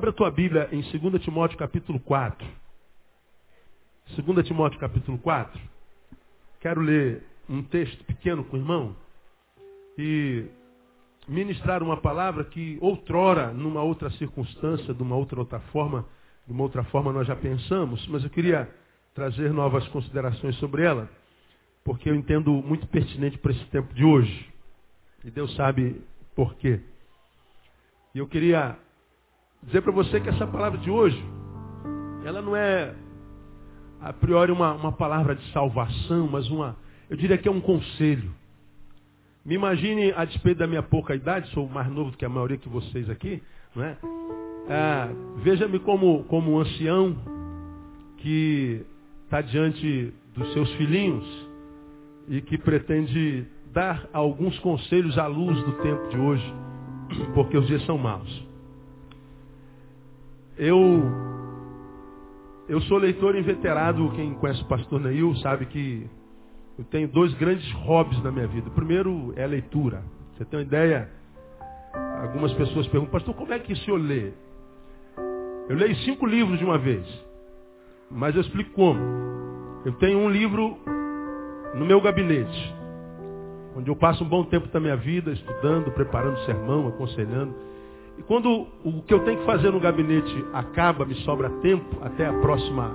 Abra a tua Bíblia em 2 Timóteo capítulo 4. 2 Timóteo capítulo 4. Quero ler um texto pequeno com o irmão e ministrar uma palavra que outrora, numa outra circunstância, de uma outra outra forma, de uma outra forma nós já pensamos, mas eu queria trazer novas considerações sobre ela, porque eu entendo muito pertinente para esse tempo de hoje. E Deus sabe por quê. E eu queria dizer para você que essa palavra de hoje, ela não é a priori uma, uma palavra de salvação, mas uma, eu diria que é um conselho. Me imagine, a despeito da minha pouca idade, sou mais novo do que a maioria de vocês aqui, não é? é Veja-me como, como um ancião que está diante dos seus filhinhos e que pretende dar alguns conselhos à luz do tempo de hoje, porque os dias são maus. Eu, eu sou leitor inveterado, quem conhece o pastor Neil sabe que eu tenho dois grandes hobbies na minha vida. O primeiro é a leitura. Você tem uma ideia? Algumas pessoas perguntam, pastor, como é que o senhor lê? Eu leio cinco livros de uma vez. Mas eu explico como. Eu tenho um livro no meu gabinete, onde eu passo um bom tempo da minha vida estudando, preparando sermão, aconselhando. E quando o que eu tenho que fazer no gabinete acaba, me sobra tempo até a próxima,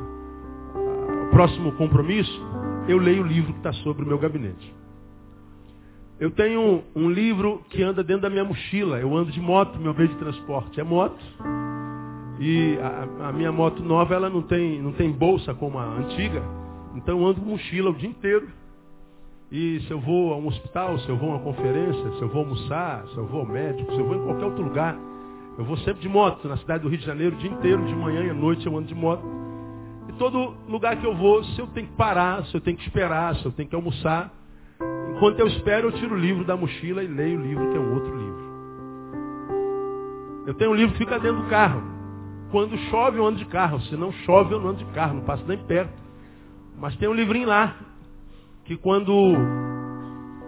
o próximo compromisso, eu leio o livro que está sobre o meu gabinete. Eu tenho um livro que anda dentro da minha mochila. Eu ando de moto, meu meio de transporte é moto. E a, a, minha moto nova ela não tem, não tem bolsa como a antiga. Então eu ando com mochila o dia inteiro. E se eu vou a um hospital, se eu vou a uma conferência, se eu vou almoçar, se eu vou ao médico, se eu vou em qualquer outro lugar, eu vou sempre de moto, na cidade do Rio de Janeiro, o dia inteiro, de manhã e à noite eu ando de moto. E todo lugar que eu vou, se eu tenho que parar, se eu tenho que esperar, se eu tenho que almoçar, enquanto eu espero, eu tiro o livro da mochila e leio o livro que é um outro livro. Eu tenho um livro que fica dentro do carro. Quando chove, eu ando de carro. Se não chove, eu não ando de carro, não passo nem perto. Mas tem um livrinho lá, que quando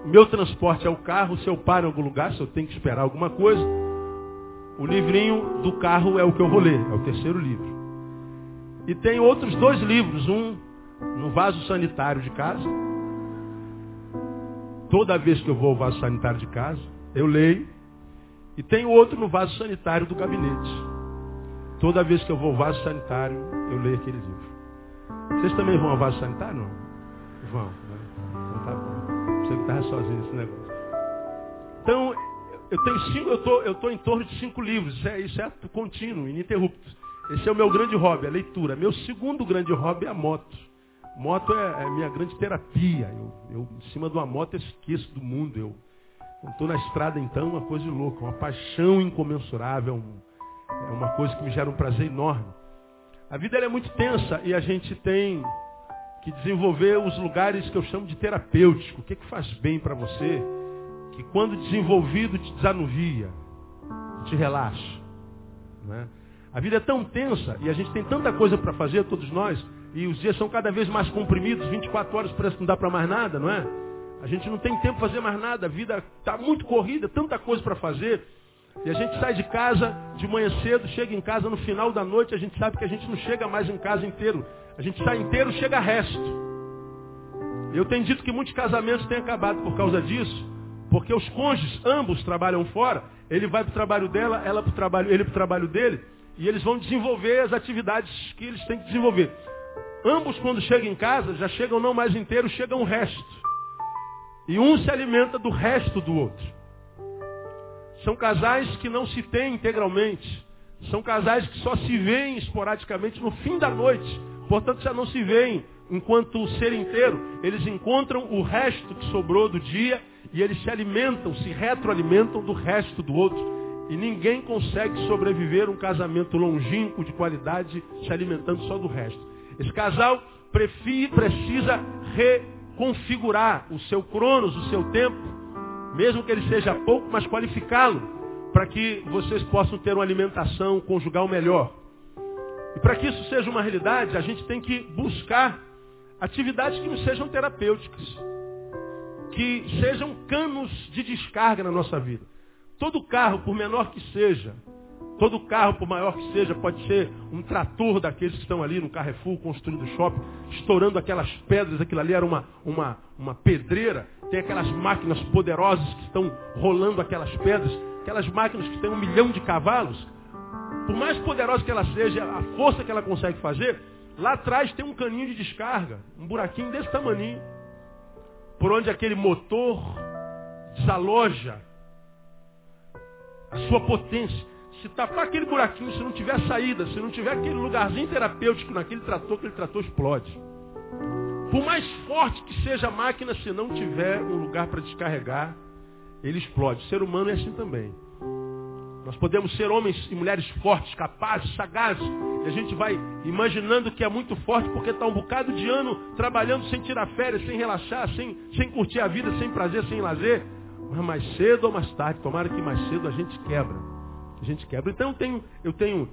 meu transporte é o carro, se eu paro em algum lugar, se eu tenho que esperar alguma coisa, o livrinho do carro é o que eu vou ler, é o terceiro livro. E tem outros dois livros, um no vaso sanitário de casa. Toda vez que eu vou ao vaso sanitário de casa, eu leio. E tem outro no vaso sanitário do gabinete. Toda vez que eu vou ao vaso sanitário, eu leio aquele livro. Vocês também vão ao vaso sanitário? Não? Vão. Né? Então tá bom. Você que estava sozinho nesse negócio. Então, eu tenho cinco, eu tô, eu tô em torno de cinco livros. Isso é, isso é contínuo, ininterrupto. Esse é o meu grande hobby, a leitura. Meu segundo grande hobby é a moto. Moto é, é minha grande terapia. Eu, eu, em cima de uma moto, eu esqueço do mundo. Eu estou na estrada, então, uma coisa louca, uma paixão incomensurável. Um, é uma coisa que me gera um prazer enorme. A vida é muito tensa e a gente tem que desenvolver os lugares que eu chamo de terapêutico. O que, que faz bem para você? Que quando desenvolvido te desanuvia, te relaxa. É? A vida é tão tensa e a gente tem tanta coisa para fazer, todos nós, e os dias são cada vez mais comprimidos, 24 horas parece que não dá para mais nada, não é? A gente não tem tempo para fazer mais nada, a vida está muito corrida, tanta coisa para fazer. E a gente sai de casa de manhã cedo, chega em casa no final da noite, a gente sabe que a gente não chega mais em casa inteiro. A gente sai inteiro, chega resto. Eu tenho dito que muitos casamentos têm acabado por causa disso, porque os cônjuges, ambos trabalham fora, ele vai para o trabalho dela, ela para o trabalho, ele para o trabalho dele, e eles vão desenvolver as atividades que eles têm que desenvolver. Ambos, quando chegam em casa, já chegam não mais inteiros, chegam o resto. E um se alimenta do resto do outro. São casais que não se têm integralmente. São casais que só se veem esporadicamente no fim da noite. Portanto, já não se veem enquanto o ser inteiro. Eles encontram o resto que sobrou do dia e eles se alimentam, se retroalimentam do resto do outro. E ninguém consegue sobreviver um casamento longínquo de qualidade se alimentando só do resto. Esse casal precisa reconfigurar o seu cronos, o seu tempo, mesmo que ele seja pouco, mas qualificá-lo para que vocês possam ter uma alimentação conjugal melhor. E para que isso seja uma realidade, a gente tem que buscar atividades que não sejam terapêuticas que sejam canos de descarga na nossa vida. Todo carro, por menor que seja, Todo carro, por maior que seja, pode ser um trator daqueles que estão ali no Carrefour, construindo o shopping, estourando aquelas pedras. Aquilo ali era uma, uma, uma pedreira. Tem aquelas máquinas poderosas que estão rolando aquelas pedras. Aquelas máquinas que têm um milhão de cavalos. Por mais poderosa que ela seja, a força que ela consegue fazer, lá atrás tem um caninho de descarga. Um buraquinho desse tamanho. Por onde aquele motor desaloja a sua potência. Se tapar aquele buraquinho, se não tiver saída, se não tiver aquele lugarzinho terapêutico naquele trator, aquele trator explode. Por mais forte que seja a máquina, se não tiver um lugar para descarregar, ele explode. O ser humano é assim também. Nós podemos ser homens e mulheres fortes, capazes, sagazes. E a gente vai imaginando que é muito forte porque está um bocado de ano trabalhando sem tirar férias, sem relaxar, sem, sem curtir a vida, sem prazer, sem lazer. Mas mais cedo ou mais tarde, tomara que mais cedo a gente quebra a gente quebra. Então eu tenho, eu tenho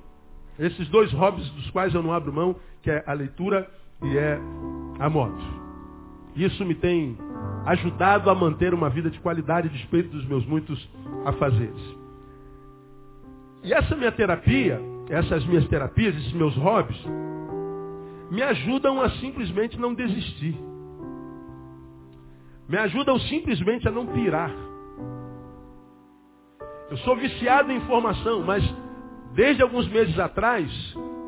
esses dois hobbies dos quais eu não abro mão, que é a leitura e é a moto. Isso me tem ajudado a manter uma vida de qualidade despeito dos meus muitos afazeres. E essa minha terapia, essas minhas terapias, esses meus hobbies, me ajudam a simplesmente não desistir. Me ajudam simplesmente a não pirar. Eu sou viciado em informação, mas desde alguns meses atrás,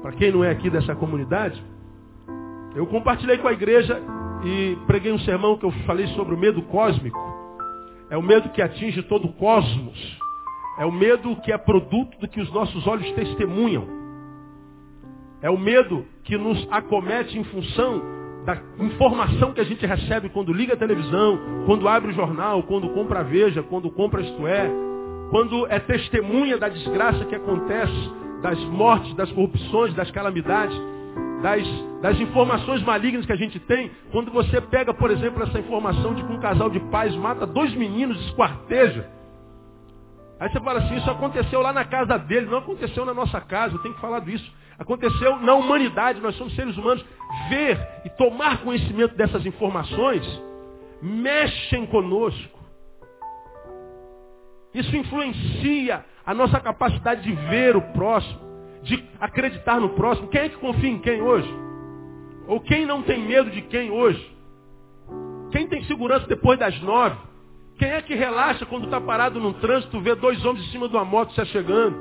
para quem não é aqui dessa comunidade, eu compartilhei com a igreja e preguei um sermão que eu falei sobre o medo cósmico. É o medo que atinge todo o cosmos. É o medo que é produto do que os nossos olhos testemunham. É o medo que nos acomete em função da informação que a gente recebe quando liga a televisão, quando abre o jornal, quando compra a Veja, quando compra Isto É, quando é testemunha da desgraça que acontece, das mortes, das corrupções, das calamidades, das, das, informações malignas que a gente tem, quando você pega, por exemplo, essa informação de que um casal de pais mata dois meninos, esquarteja. Aí você fala assim, isso aconteceu lá na casa dele, não aconteceu na nossa casa, eu tenho que falar disso. Aconteceu na humanidade, nós somos seres humanos. Ver e tomar conhecimento dessas informações mexem conosco. Isso influencia a nossa capacidade de ver o próximo, de acreditar no próximo. Quem é que confia em quem hoje? Ou quem não tem medo de quem hoje? Quem tem segurança depois das nove? Quem é que relaxa quando está parado num trânsito, vê dois homens em cima de uma moto se chegando?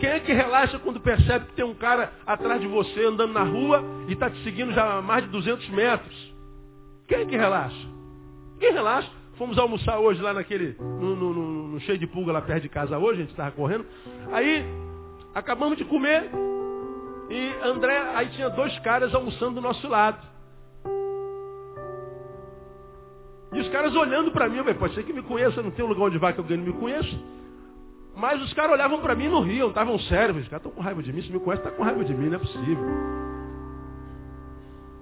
Quem é que relaxa quando percebe que tem um cara atrás de você andando na rua e está te seguindo já a mais de 200 metros? Quem é que relaxa? Quem relaxa? Fomos almoçar hoje lá naquele, no, no, no, no cheio de pulga lá perto de casa hoje, a gente estava correndo. Aí, acabamos de comer e André, aí tinha dois caras almoçando do nosso lado. E os caras olhando para mim, pode ser que me conheça, não tem um lugar onde vai que alguém me conheça. Mas os caras olhavam para mim e não riam, estavam sérios. Os caras estão com raiva de mim, se me conhece, está com raiva de mim, não é possível.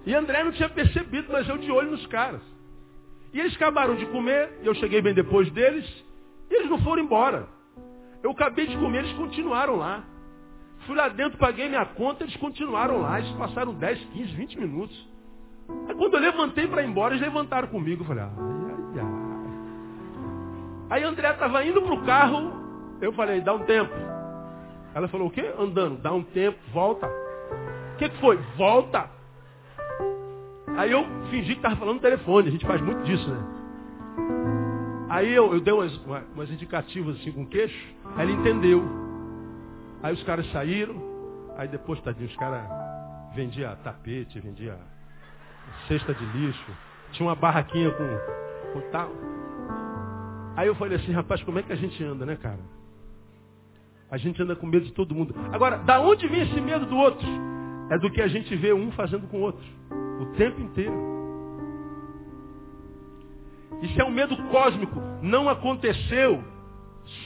E André não tinha percebido, mas eu de olho nos caras. E eles acabaram de comer, eu cheguei bem depois deles, e eles não foram embora. Eu acabei de comer, eles continuaram lá. Fui lá dentro, paguei minha conta, eles continuaram lá. Eles passaram 10, 15, 20 minutos. Aí quando eu levantei para ir embora, eles levantaram comigo. Eu falei, ai, ai, ai. Aí André estava indo para o carro, eu falei, dá um tempo. Ela falou, o quê? Andando, dá um tempo, volta. O que, que foi? Volta. Aí eu fingi que estava falando no telefone, a gente faz muito disso, né? Aí eu, eu dei umas, umas indicativas assim com queixo, aí ele entendeu. Aí os caras saíram, aí depois, tadinho, os caras vendiam tapete, vendia cesta de lixo, tinha uma barraquinha com, com tal. Aí eu falei assim, rapaz, como é que a gente anda, né, cara? A gente anda com medo de todo mundo. Agora, da onde vem esse medo do outro? É do que a gente vê um fazendo com o outro. O tempo inteiro. Isso é um medo cósmico. Não aconteceu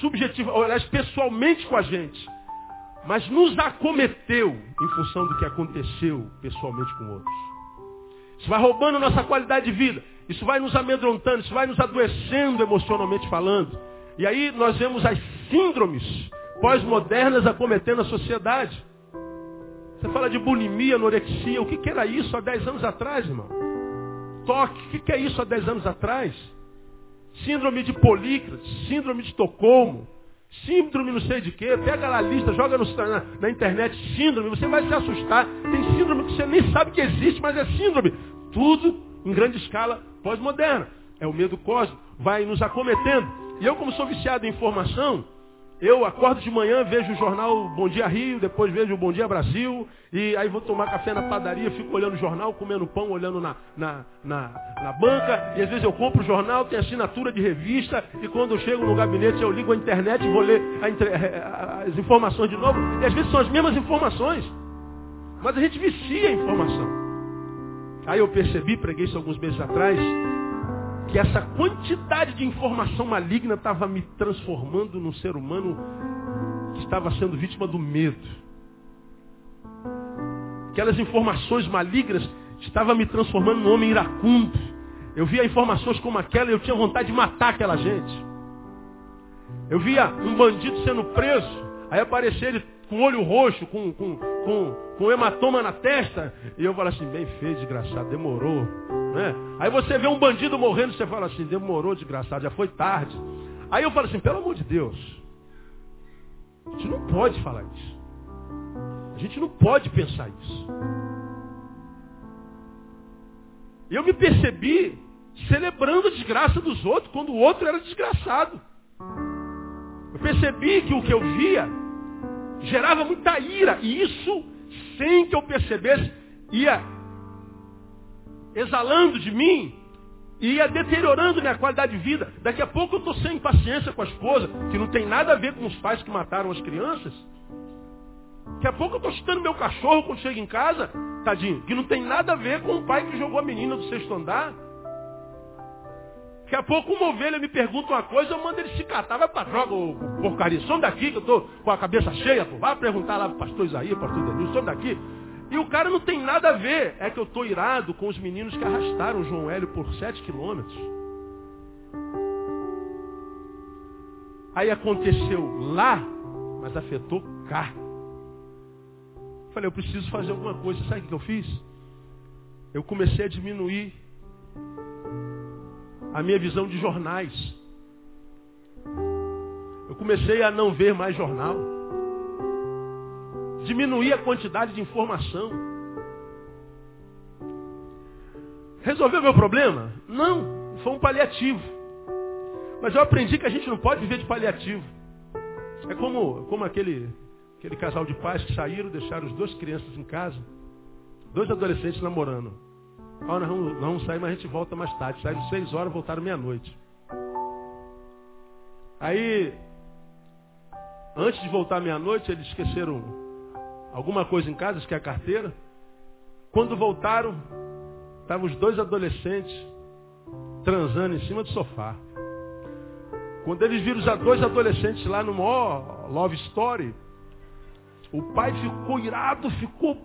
subjetivo, aliás, pessoalmente com a gente. Mas nos acometeu em função do que aconteceu pessoalmente com outros. Isso vai roubando nossa qualidade de vida. Isso vai nos amedrontando, isso vai nos adoecendo emocionalmente falando. E aí nós vemos as síndromes pós-modernas acometendo a sociedade. Você fala de bulimia, anorexia. O que, que era isso há 10 anos atrás, irmão? Toque. O que, que é isso há 10 anos atrás? Síndrome de Polícrates, síndrome de Estocolmo, síndrome não sei de quê, pega lá a lista, joga no, na, na, internet síndrome, você vai se assustar. Tem síndrome que você nem sabe que existe, mas é síndrome. Tudo em grande escala pós-moderna. É o medo cósmico, vai nos acometendo. E eu, como sou viciado em informação, eu acordo de manhã, vejo o jornal Bom Dia Rio, depois vejo o Bom Dia Brasil, e aí vou tomar café na padaria, fico olhando o jornal, comendo pão, olhando na, na, na, na banca, e às vezes eu compro o jornal, tem assinatura de revista, e quando eu chego no gabinete eu ligo a internet e vou ler a, as informações de novo, e às vezes são as mesmas informações, mas a gente vicia a informação. Aí eu percebi, preguei isso alguns meses atrás, que essa quantidade de informação maligna estava me transformando num ser humano que estava sendo vítima do medo. Aquelas informações malignas estavam me transformando num homem iracundo. Eu via informações como aquela e eu tinha vontade de matar aquela gente. Eu via um bandido sendo preso, aí aparecia ele com olho roxo, com, com, com, com hematoma na testa, e eu falo assim, bem feito, desgraçado, demorou. Né? Aí você vê um bandido morrendo, você fala assim, demorou, desgraçado, já foi tarde. Aí eu falo assim, pelo amor de Deus, a gente não pode falar isso. A gente não pode pensar isso. Eu me percebi celebrando a desgraça dos outros, quando o outro era desgraçado. Eu percebi que o que eu via gerava muita ira, e isso, sem que eu percebesse, ia exalando de mim e ia deteriorando minha qualidade de vida. Daqui a pouco eu estou sem paciência com a esposa, que não tem nada a ver com os pais que mataram as crianças. Daqui a pouco eu estou chutando meu cachorro quando chego em casa, tadinho, que não tem nada a ver com o pai que jogou a menina do sexto andar. Daqui a pouco uma ovelha me pergunta uma coisa, eu mando ele se catar, vai para droga, ô, porcaria, some daqui que eu estou com a cabeça cheia, pô. vai perguntar lá para o pastor Isaías, pastor Danilo, some daqui. E o cara não tem nada a ver. É que eu estou irado com os meninos que arrastaram João Hélio por sete quilômetros. Aí aconteceu lá, mas afetou cá. Falei, eu preciso fazer alguma coisa. Sabe o que eu fiz? Eu comecei a diminuir a minha visão de jornais. Eu comecei a não ver mais jornal diminuir a quantidade de informação. Resolveu meu problema? Não, foi um paliativo. Mas eu aprendi que a gente não pode viver de paliativo. É como, como aquele, aquele casal de pais que saíram, deixaram as duas crianças em casa, dois adolescentes namorando. Ah, nós vamos, vamos sair, mas a gente volta mais tarde. Saíram seis horas, voltaram meia-noite. Aí, antes de voltar meia-noite, eles esqueceram alguma coisa em casa, que é a carteira. Quando voltaram, estavam os dois adolescentes transando em cima do sofá. Quando eles viram os dois adolescentes lá no maior love story, o pai ficou irado, ficou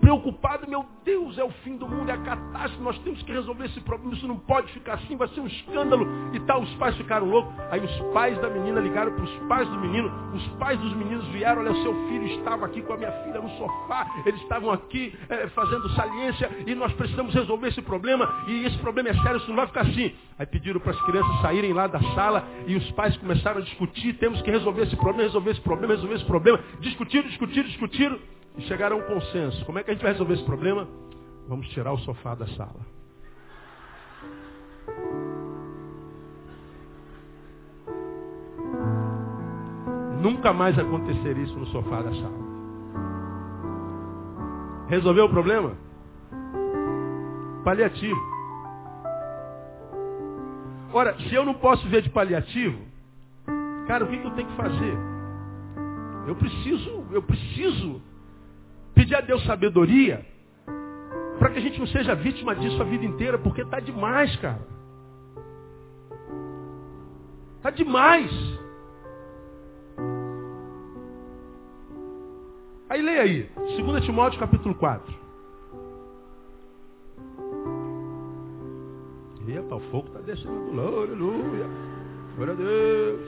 preocupado, meu Deus, é o fim do mundo, é a catástrofe, nós temos que resolver esse problema, isso não pode ficar assim, vai ser um escândalo e tal. Os pais ficaram loucos. Aí os pais da menina ligaram para os pais do menino, os pais dos meninos vieram, olha, seu filho estava aqui com a minha filha no sofá, eles estavam aqui é, fazendo saliência e nós precisamos resolver esse problema e esse problema é sério, isso não vai ficar assim. Aí pediram para as crianças saírem lá da sala e os pais começaram a discutir, temos que resolver esse problema, resolver esse problema, resolver esse problema. Discutiram, discutiram, discutiram e chegaram a um consenso. Como é que a gente vai resolver esse problema? Vamos tirar o sofá da sala. Nunca mais acontecer isso no sofá da sala. Resolveu o problema? Paliativo. Ora, se eu não posso ver de paliativo, cara, o que, que eu tenho que fazer? Eu preciso, eu preciso Pedir a Deus sabedoria para que a gente não seja vítima disso a vida inteira, porque tá demais, cara. Tá demais. Aí leia aí, 2 Timóteo capítulo 4. Epa, o fogo está descendo. Aleluia. Glória a Deus.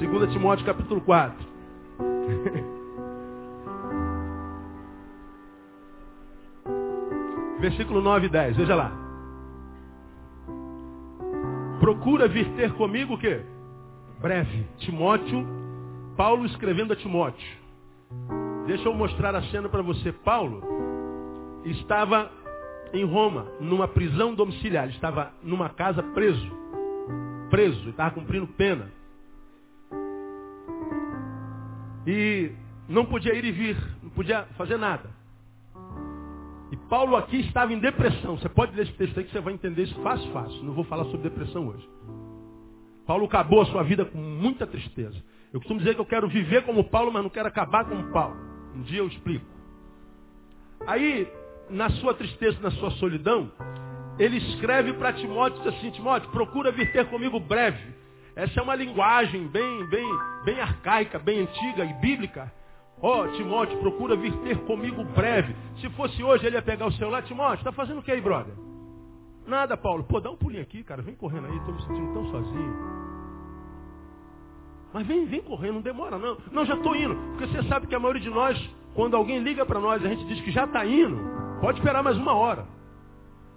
2 Timóteo capítulo 4. Versículo 9 e 10, veja lá. Procura vir ter comigo o quê? breve. Timóteo, Paulo escrevendo a Timóteo. Deixa eu mostrar a cena para você. Paulo estava em Roma, numa prisão domiciliar. estava numa casa preso. Preso, estava cumprindo pena. E não podia ir e vir, não podia fazer nada. E Paulo aqui estava em depressão. Você pode ler esse texto aí que você vai entender isso fácil, fácil. Não vou falar sobre depressão hoje. Paulo acabou a sua vida com muita tristeza. Eu costumo dizer que eu quero viver como Paulo, mas não quero acabar como Paulo. Um dia eu explico. Aí, na sua tristeza, na sua solidão, ele escreve para Timóteo diz assim, Timóteo, procura vir ter comigo breve. Essa é uma linguagem bem, bem, bem arcaica, bem antiga e bíblica. Ó, oh, Timóteo, procura vir ter comigo breve. Se fosse hoje, ele ia pegar o celular. Timóteo, está fazendo o que aí, brother? Nada, Paulo. Pô, dá um pulinho aqui, cara. Vem correndo aí, estou me sentindo tão sozinho. Mas vem, vem correndo, não demora não. Não, já estou indo. Porque você sabe que a maioria de nós, quando alguém liga para nós, a gente diz que já está indo. Pode esperar mais uma hora.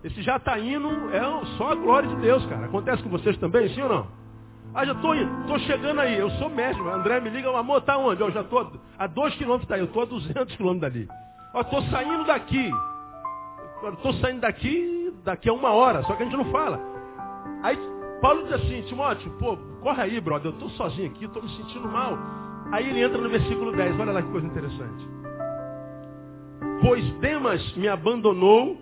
Esse já está indo é só a glória de Deus, cara. Acontece com vocês também, sim ou não? Ah, já estou estou chegando aí, eu sou médico. André me liga, amor, tá onde? Eu já estou a dois quilômetros daí, eu estou a 200 quilômetros dali. Eu estou saindo daqui. Estou saindo daqui, daqui a uma hora, só que a gente não fala. Aí Paulo diz assim, Timóteo, pô, corre aí, brother, eu estou sozinho aqui, estou me sentindo mal. Aí ele entra no versículo 10, olha lá que coisa interessante. Pois Demas me abandonou,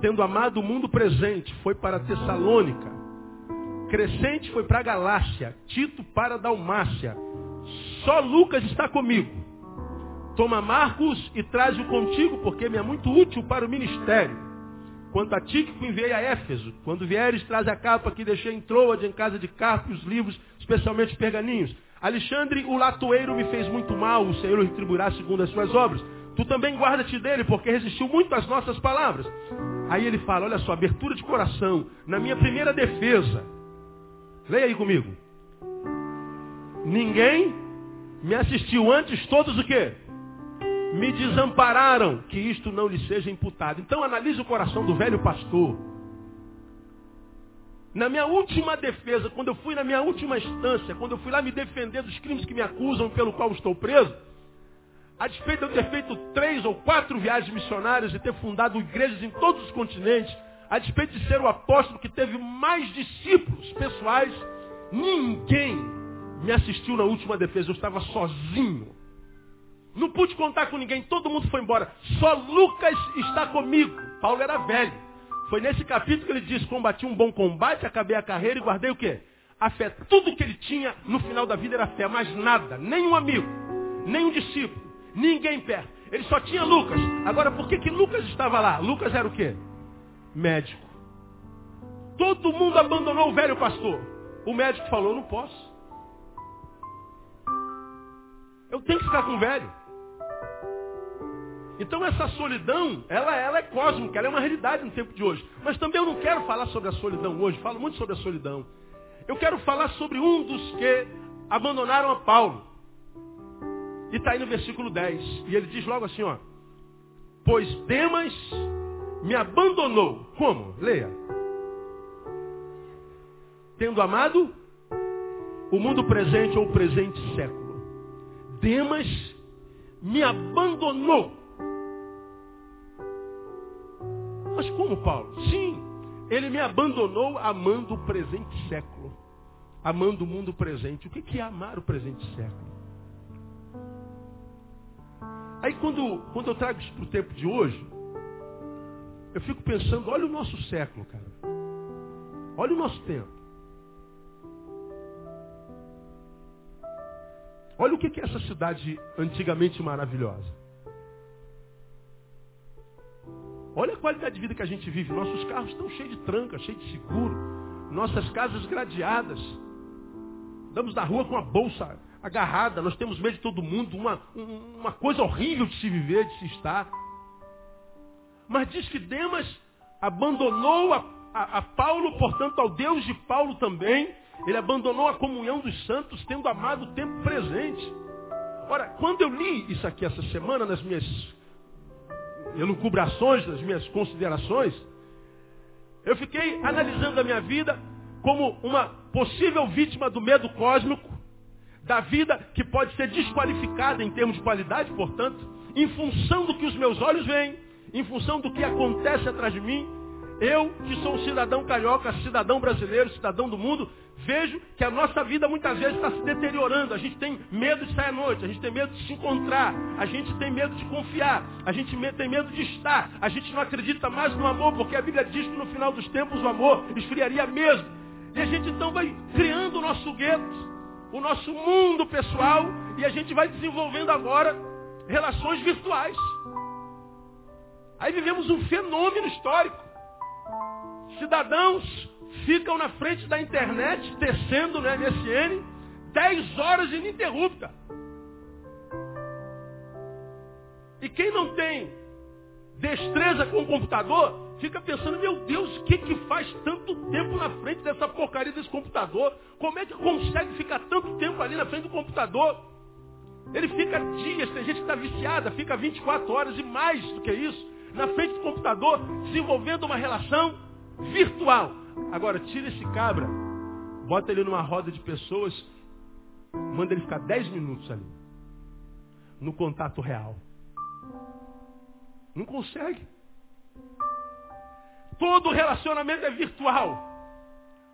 tendo amado o mundo presente, foi para Tessalônica. Crescente foi para Galácia, Tito para Dalmácia. Só Lucas está comigo. Toma Marcos e traz-o contigo, porque me é muito útil para o ministério. Quanto a que enviei a Éfeso, quando vieres, traz a capa que deixei em Troade, em casa de Carpo, os livros, especialmente os pergaminhos. Alexandre, o latoeiro, me fez muito mal, o Senhor o retribuirá segundo as suas obras. Tu também guarda-te dele, porque resistiu muito às nossas palavras. Aí ele fala, olha só, abertura de coração. Na minha primeira defesa, Leia aí comigo. Ninguém me assistiu antes, todos o quê? Me desampararam, que isto não lhe seja imputado. Então analise o coração do velho pastor. Na minha última defesa, quando eu fui na minha última instância, quando eu fui lá me defender dos crimes que me acusam pelo qual estou preso, a despeito de eu ter feito três ou quatro viagens missionárias e ter fundado igrejas em todos os continentes, a despeito de ser o apóstolo que teve mais discípulos pessoais, ninguém me assistiu na última defesa. Eu estava sozinho. Não pude contar com ninguém, todo mundo foi embora. Só Lucas está comigo. Paulo era velho. Foi nesse capítulo que ele diz, combati um bom combate, acabei a carreira e guardei o quê? A fé. Tudo que ele tinha no final da vida era fé, mas nada. Nem um amigo, nem um discípulo, ninguém perto. Ele só tinha Lucas. Agora, por que, que Lucas estava lá? Lucas era o quê? Médico. Todo mundo abandonou o velho pastor. O médico falou, não posso. Eu tenho que ficar com o velho. Então essa solidão, ela, ela é cósmica, ela é uma realidade no tempo de hoje. Mas também eu não quero falar sobre a solidão hoje, falo muito sobre a solidão. Eu quero falar sobre um dos que abandonaram a Paulo. E está aí no versículo 10. E ele diz logo assim, ó. Pois Demas me abandonou. Como? Leia. Tendo amado o mundo presente ou o presente século. Demas me abandonou. Mas como, Paulo? Sim, ele me abandonou amando o presente século. Amando o mundo presente. O que é amar o presente século? Aí quando, quando eu trago isso para o tempo de hoje, eu fico pensando, olha o nosso século, cara. Olha o nosso tempo. Olha o que é essa cidade antigamente maravilhosa. Olha a qualidade de vida que a gente vive. Nossos carros estão cheios de tranca, cheios de seguro. Nossas casas gradeadas. Andamos na rua com a bolsa agarrada. Nós temos medo de todo mundo. Uma, uma coisa horrível de se viver, de se estar. Mas diz que Demas abandonou a, a, a Paulo, portanto, ao Deus de Paulo também. Ele abandonou a comunhão dos santos, tendo amado o tempo presente. Ora, quando eu li isso aqui essa semana, nas minhas elucubrações, nas minhas considerações, eu fiquei analisando a minha vida como uma possível vítima do medo cósmico, da vida que pode ser desqualificada em termos de qualidade, portanto, em função do que os meus olhos veem, em função do que acontece atrás de mim, eu, que sou um cidadão carioca, cidadão brasileiro, cidadão do mundo, vejo que a nossa vida muitas vezes está se deteriorando. A gente tem medo de sair à noite, a gente tem medo de se encontrar, a gente tem medo de confiar, a gente tem medo de estar, a gente não acredita mais no amor, porque a Bíblia diz que no final dos tempos o amor esfriaria mesmo. E a gente então vai criando o nosso gueto, o nosso mundo pessoal, e a gente vai desenvolvendo agora relações virtuais. Aí vivemos um fenômeno histórico. Cidadãos ficam na frente da internet, descendo no MSN, 10 horas ininterrupta. E quem não tem destreza com o computador, fica pensando, meu Deus, o que que faz tanto tempo na frente dessa porcaria desse computador? Como é que consegue ficar tanto tempo ali na frente do computador? Ele fica dias, tem gente que está viciada, fica 24 horas e mais do que isso, na frente do computador, desenvolvendo uma relação virtual. Agora, tira esse cabra, bota ele numa roda de pessoas, manda ele ficar 10 minutos ali. No contato real. Não consegue. Todo relacionamento é virtual.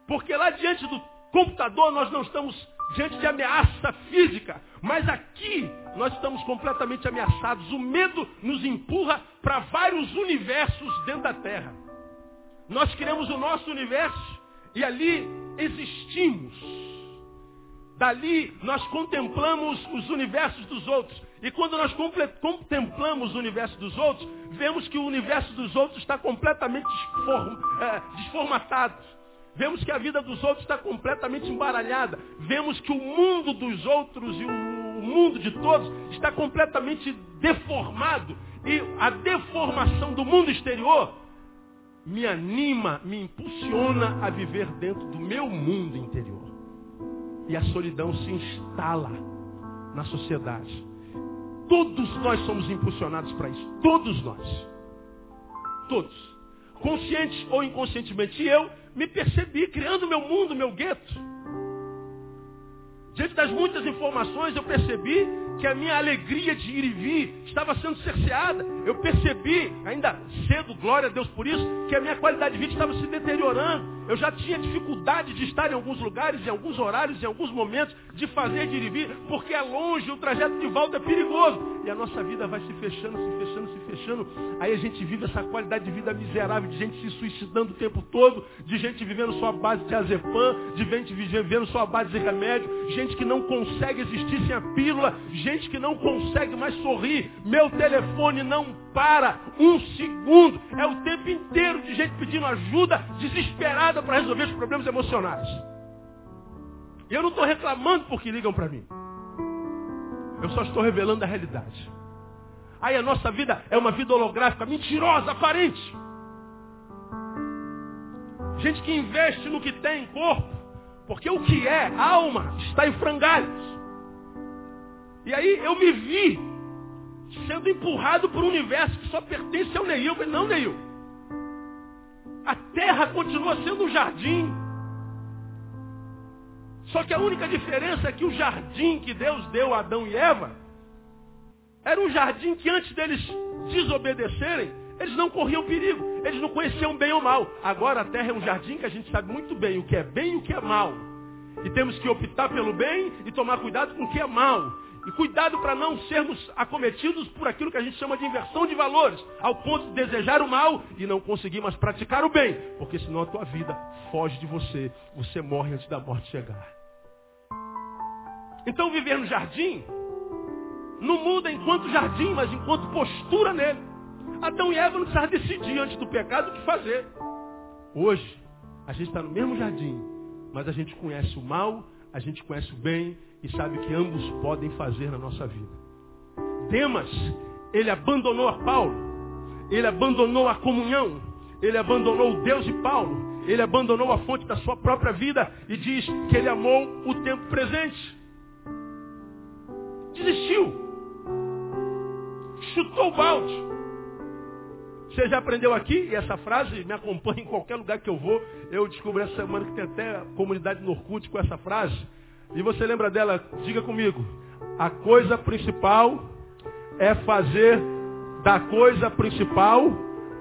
Porque lá diante do computador nós não estamos diante de ameaça física. Mas aqui nós estamos completamente ameaçados. O medo nos empurra para vários universos dentro da Terra. Nós criamos o nosso universo e ali existimos. Dali nós contemplamos os universos dos outros. E quando nós contemplamos o universo dos outros, vemos que o universo dos outros está completamente é, desformatado. Vemos que a vida dos outros está completamente embaralhada. Vemos que o mundo dos outros e o mundo de todos está completamente deformado. E a deformação do mundo exterior me anima, me impulsiona a viver dentro do meu mundo interior. E a solidão se instala na sociedade. Todos nós somos impulsionados para isso. Todos nós. Todos. Conscientes ou inconscientemente. E eu me percebi criando meu mundo, meu gueto. Diante das muitas informações, eu percebi que a minha alegria de ir e vir estava sendo cerceada. Eu percebi, ainda cedo, glória a Deus por isso, que a minha qualidade de vida estava se deteriorando. Eu já tinha dificuldade de estar em alguns lugares, em alguns horários, em alguns momentos, de fazer de ir e vir, porque é longe, o trajeto de volta é perigoso. E a nossa vida vai se fechando, se fechando, se fechando. Aí a gente vive essa qualidade de vida miserável, de gente se suicidando o tempo todo, de gente vivendo sua base de azepam, de gente vivendo sua base de remédio, gente que não consegue existir sem a pílula, gente que não consegue mais sorrir. Meu telefone não para um segundo. É o tempo inteiro de gente pedindo ajuda, desesperada para resolver os problemas emocionais. E eu não estou reclamando porque ligam para mim. Eu só estou revelando a realidade. Aí a nossa vida é uma vida holográfica, mentirosa, aparente. Gente que investe no que tem corpo, porque o que é alma está em frangalhos. E aí eu me vi sendo empurrado por um universo que só pertence ao Neil. Falei, não, Neil. A terra continua sendo um jardim. Só que a única diferença é que o jardim que Deus deu a Adão e Eva era um jardim que antes deles desobedecerem, eles não corriam perigo. Eles não conheciam bem ou mal. Agora a terra é um jardim que a gente sabe muito bem o que é bem e o que é mal. E temos que optar pelo bem e tomar cuidado com o que é mal. E cuidado para não sermos acometidos por aquilo que a gente chama de inversão de valores, ao ponto de desejar o mal e não conseguir mais praticar o bem, porque senão a tua vida foge de você, você morre antes da morte chegar. Então viver no jardim não muda enquanto jardim, mas enquanto postura nele. Adão e Eva não precisavam decidir antes do pecado o que fazer. Hoje, a gente está no mesmo jardim, mas a gente conhece o mal, a gente conhece o bem e sabe o que ambos podem fazer na nossa vida. Demas, ele abandonou a Paulo, ele abandonou a comunhão, ele abandonou Deus de Paulo, ele abandonou a fonte da sua própria vida e diz que ele amou o tempo presente. Desistiu. Chutou o balde. Você já aprendeu aqui, e essa frase me acompanha em qualquer lugar que eu vou. Eu descobri essa semana que tem até comunidade no Orkut com essa frase. E você lembra dela? Diga comigo. A coisa principal é fazer da coisa principal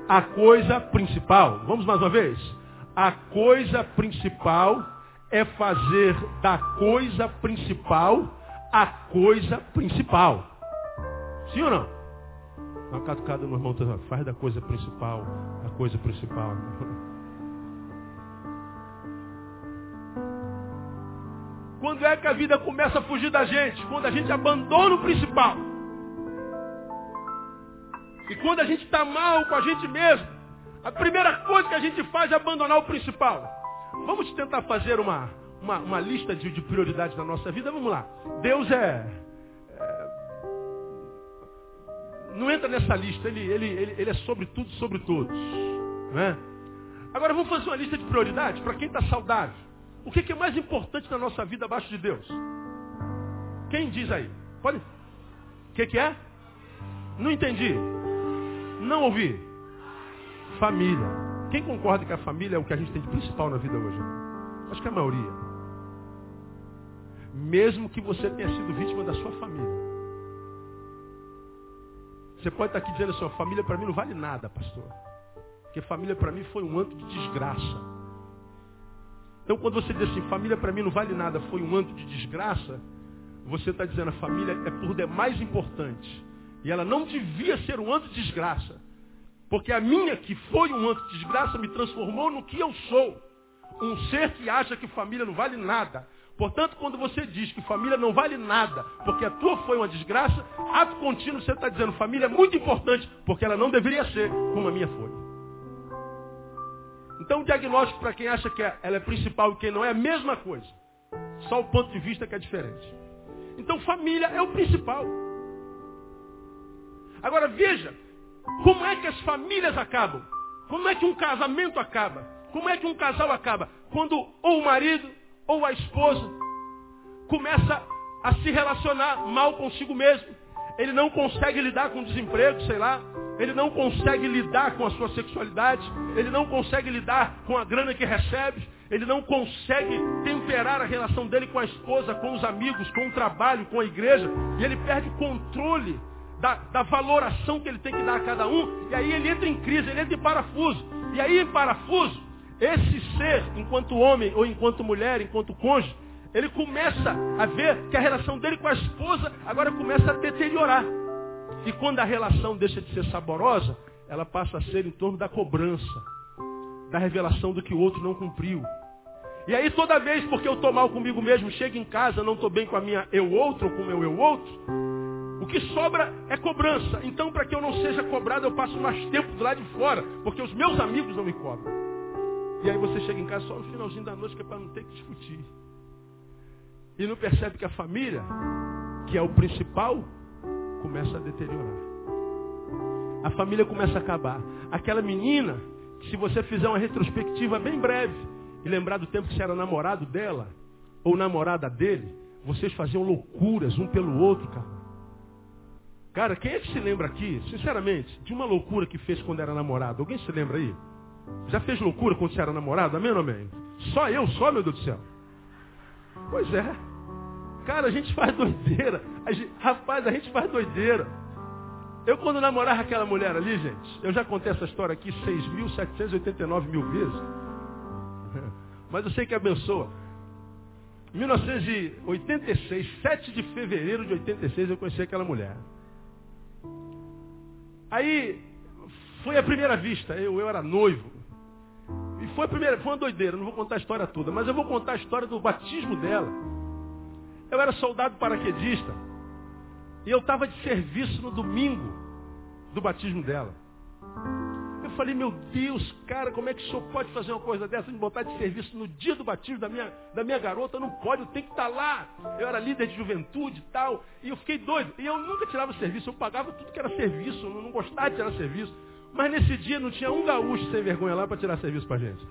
a coisa principal. Vamos mais uma vez? A coisa principal é fazer da coisa principal a coisa principal. Sim ou não? Uma catucada no irmão, faz da coisa principal a coisa principal. Quando é que a vida começa a fugir da gente? Quando a gente abandona o principal. E quando a gente está mal com a gente mesmo, a primeira coisa que a gente faz é abandonar o principal. Vamos tentar fazer uma, uma, uma lista de, de, prioridades na nossa vida? Vamos lá. Deus é, é. não entra nessa lista, ele, ele, ele, ele é sobre tudo sobre todos. Né? Agora vamos fazer uma lista de prioridades para quem está saudável. O que, que, é mais importante na nossa vida abaixo de Deus? Quem diz aí? Pode? O que, que é? Não entendi. Não ouvi. Família. Quem concorda que a família é o que a gente tem de principal na vida hoje? Acho que a maioria. Mesmo que você tenha sido vítima da sua família. Você pode estar aqui dizendo assim, família para mim não vale nada, pastor. Porque família para mim foi um anto de desgraça. Então quando você diz assim, família para mim não vale nada, foi um anto de desgraça, você está dizendo a família é por demais importante. E ela não devia ser um anto de desgraça. Porque a minha, que foi um anto de desgraça, me transformou no que eu sou. Um ser que acha que família não vale nada. Portanto, quando você diz que família não vale nada, porque a tua foi uma desgraça, ato contínuo você está dizendo família é muito importante, porque ela não deveria ser como a minha foi. Então o diagnóstico para quem acha que ela é principal e quem não é a mesma coisa. Só o ponto de vista que é diferente. Então família é o principal. Agora veja, como é que as famílias acabam? Como é que um casamento acaba? Como é que um casal acaba? Quando ou o marido ou a esposa começa a se relacionar mal consigo mesmo. Ele não consegue lidar com o desemprego, sei lá. Ele não consegue lidar com a sua sexualidade. Ele não consegue lidar com a grana que recebe. Ele não consegue temperar a relação dele com a esposa, com os amigos, com o trabalho, com a igreja. E ele perde o controle da, da, valoração que ele tem que dar a cada um, e aí ele entra em crise, ele entra em parafuso. E aí em parafuso, esse ser, enquanto homem ou enquanto mulher, enquanto cônjuge, ele começa a ver que a relação dele com a esposa agora começa a deteriorar. E quando a relação deixa de ser saborosa, ela passa a ser em torno da cobrança, da revelação do que o outro não cumpriu. E aí toda vez, porque eu estou mal comigo mesmo, chego em casa, não estou bem com a minha eu outro ou com o meu eu outro, o que sobra é cobrança. Então, para que eu não seja cobrado, eu passo mais tempo do lado de fora, porque os meus amigos não me cobram. E aí você chega em casa só no finalzinho da noite, que é para não ter que discutir. E não percebe que a família, que é o principal, começa a deteriorar. A família começa a acabar. Aquela menina, se você fizer uma retrospectiva bem breve, e lembrar do tempo que você era namorado dela, ou namorada dele, vocês faziam loucuras um pelo outro, cara. Cara, quem é que se lembra aqui, sinceramente, de uma loucura que fez quando era namorado? Alguém se lembra aí? Já fez loucura quando você era namorado? Amém ou amém? Só eu, só, meu Deus do céu. Pois é. Cara, a gente faz doideira. A gente, rapaz, a gente faz doideira. Eu quando namorava aquela mulher ali, gente, eu já contei essa história aqui 6.789 mil vezes. Mas eu sei que abençoa. 1986, 7 de fevereiro de 86, eu conheci aquela mulher. Aí foi a primeira vista, eu, eu era noivo. E foi a primeira, foi uma doideira, não vou contar a história toda, mas eu vou contar a história do batismo dela. Eu era soldado paraquedista. E eu estava de serviço no domingo do batismo dela falei, meu Deus, cara, como é que o senhor pode fazer uma coisa dessa, me botar de serviço no dia do batismo da minha, da minha garota? Não pode, eu tenho que estar lá. Eu era líder de juventude e tal. E eu fiquei doido. E eu nunca tirava serviço, eu pagava tudo que era serviço, eu não gostava de tirar serviço. Mas nesse dia não tinha um gaúcho sem vergonha lá para tirar serviço para gente.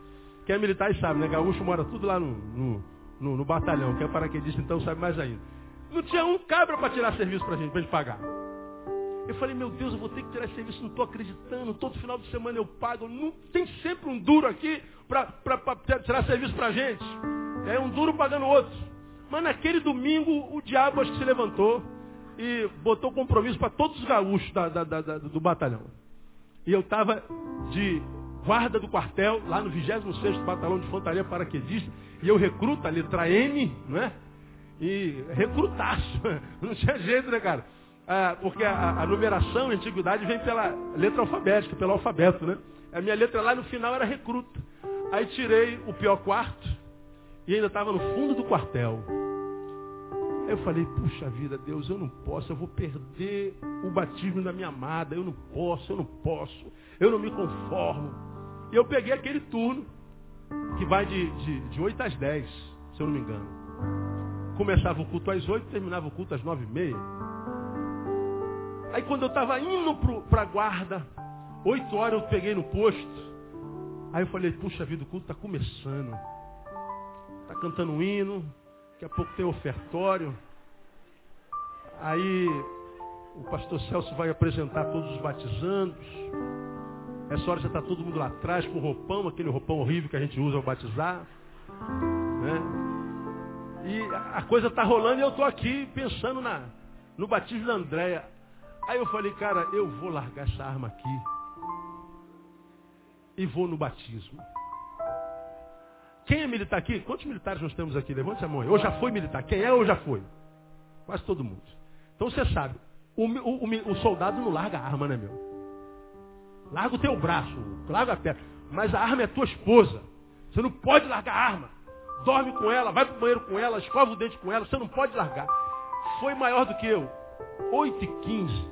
Quem é militar sabe, né? Gaúcho mora tudo lá no, no, no, no batalhão. Quem é paraquedista então sabe mais ainda. Não tinha um cabra para tirar serviço para gente, para gente pagar. Eu falei, meu Deus, eu vou ter que tirar serviço, não estou acreditando. Todo final de semana eu pago. Não tem sempre um duro aqui para tirar serviço para gente. É um duro pagando outro. Mas naquele domingo o diabo acho que se levantou e botou compromisso para todos os gaúchos da, da, da, do batalhão. E eu estava de guarda do quartel, lá no 26 Batalhão de Infantaria Paraquedista, e eu recruto a letra M, não é? E recrutaço. Não tinha jeito, né, cara? Ah, porque a, a, numeração em antiguidade vem pela letra alfabética, pelo alfabeto, né? A minha letra lá no final era recruta. Aí tirei o pior quarto e ainda estava no fundo do quartel. Aí eu falei, puxa vida, Deus, eu não posso, eu vou perder o batismo da minha amada, eu não posso, eu não posso, eu não me conformo. E eu peguei aquele turno, que vai de, de, de 8 às 10, se eu não me engano. Começava o culto às 8, terminava o culto às 9 e meia. Aí quando eu estava indo para a guarda, 8 horas eu peguei no posto. Aí eu falei, puxa vida, o culto está começando. Está cantando um hino, daqui a pouco tem ofertório. Aí o pastor Celso vai apresentar todos os batizandos. Essa hora já está todo mundo lá atrás com roupão, aquele roupão horrível que a gente usa ao batizar. Né? E a coisa está rolando e eu estou aqui pensando na, no batismo da Andréia. Aí eu falei, cara, eu vou largar essa arma aqui e vou no batismo. Quem é militar aqui? Quantos militares nós temos aqui? Levante a mão aí. Ou já foi militar? Quem é ou já foi? Quase todo mundo. Então você sabe, o, o, o, o soldado não larga a arma, né, meu? Larga o teu braço, larga a perna. Mas a arma é tua esposa. Você não pode largar a arma. Dorme com ela, vai pro banheiro com ela, escova o dente com ela. Você não pode largar. Foi maior do que eu. 8 e 15.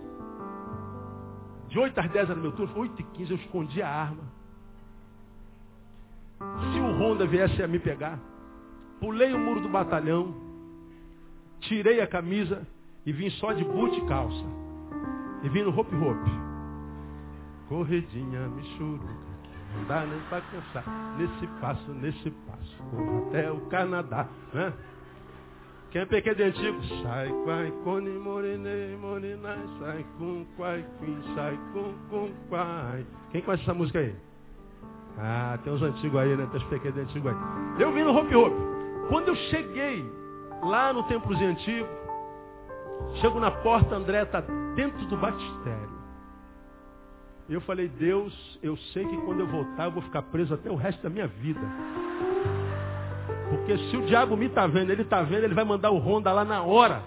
De 8 às 10 era meu turno. Foi 8 e 15. Eu escondi a arma. Se o Honda viesse a me pegar, pulei o muro do batalhão, tirei a camisa e vim só de boot e calça. E vim no hope Corredinha, me churuca, não dá nem para pensar. Nesse passo, nesse passo, corro até o Canadá. Né? Quem é pequeno antigo? Sai, quai, cone, morene, morenai, sai com quai, quim, sai com com quai. Quem conhece essa música aí? Ah, tem uns antigos aí, né? Tem os pequenos antigos aí. Eu vim no Hope Hope. Quando eu cheguei lá no templozinho antigo, chego na porta, André está dentro do batistério. Eu falei, Deus, eu sei que quando eu voltar eu vou ficar preso até o resto da minha vida. Porque se o diabo me está vendo, ele está vendo, ele vai mandar o Honda lá na hora.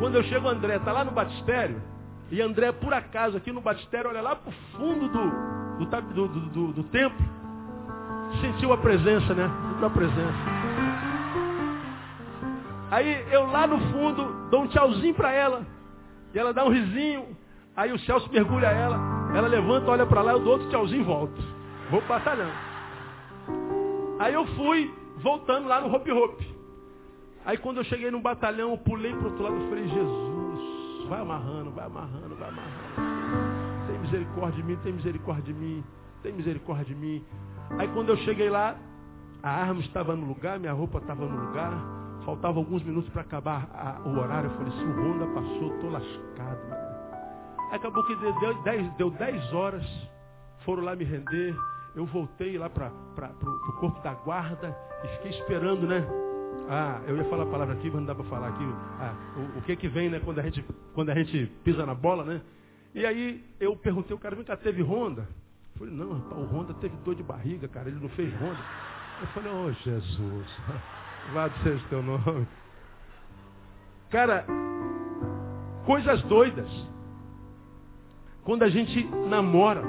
Quando eu chego, André está lá no batistério. E André, por acaso, aqui no batistério, olha lá para o fundo do, do, do, do, do templo. Sentiu a presença, né? Sentiu a presença. Aí eu lá no fundo dou um tchauzinho para ela. E ela dá um risinho. Aí o Celso mergulha ela, ela levanta, olha para lá, eu dou outro tchauzinho e volto. Vou batalhão. Aí eu fui voltando lá no Hope Hope. Aí quando eu cheguei no batalhão, eu pulei pro outro lado e falei, Jesus, vai amarrando, vai amarrando, vai amarrando. Tem misericórdia de mim, tem misericórdia de mim, tem misericórdia de mim. Aí quando eu cheguei lá, a arma estava no lugar, minha roupa estava no lugar, faltava alguns minutos para acabar a, o horário. Eu falei, se o Honda passou, estou lascado. Acabou que deu 10 deu dez horas, foram lá me render. Eu voltei lá para o corpo da guarda e fiquei esperando, né? Ah, eu ia falar a palavra aqui, mas não dá para falar aqui. Ah, o, o, que que vem, né? Quando a, gente, quando a gente pisa na bola, né? E aí eu perguntei, o cara, cá, teve ronda? Eu falei, não, rapaz, o Honda teve dor de barriga, cara, ele não fez ronda. Eu falei, oh Jesus, louvado seja o teu nome. Cara, coisas doidas. Quando a gente namora,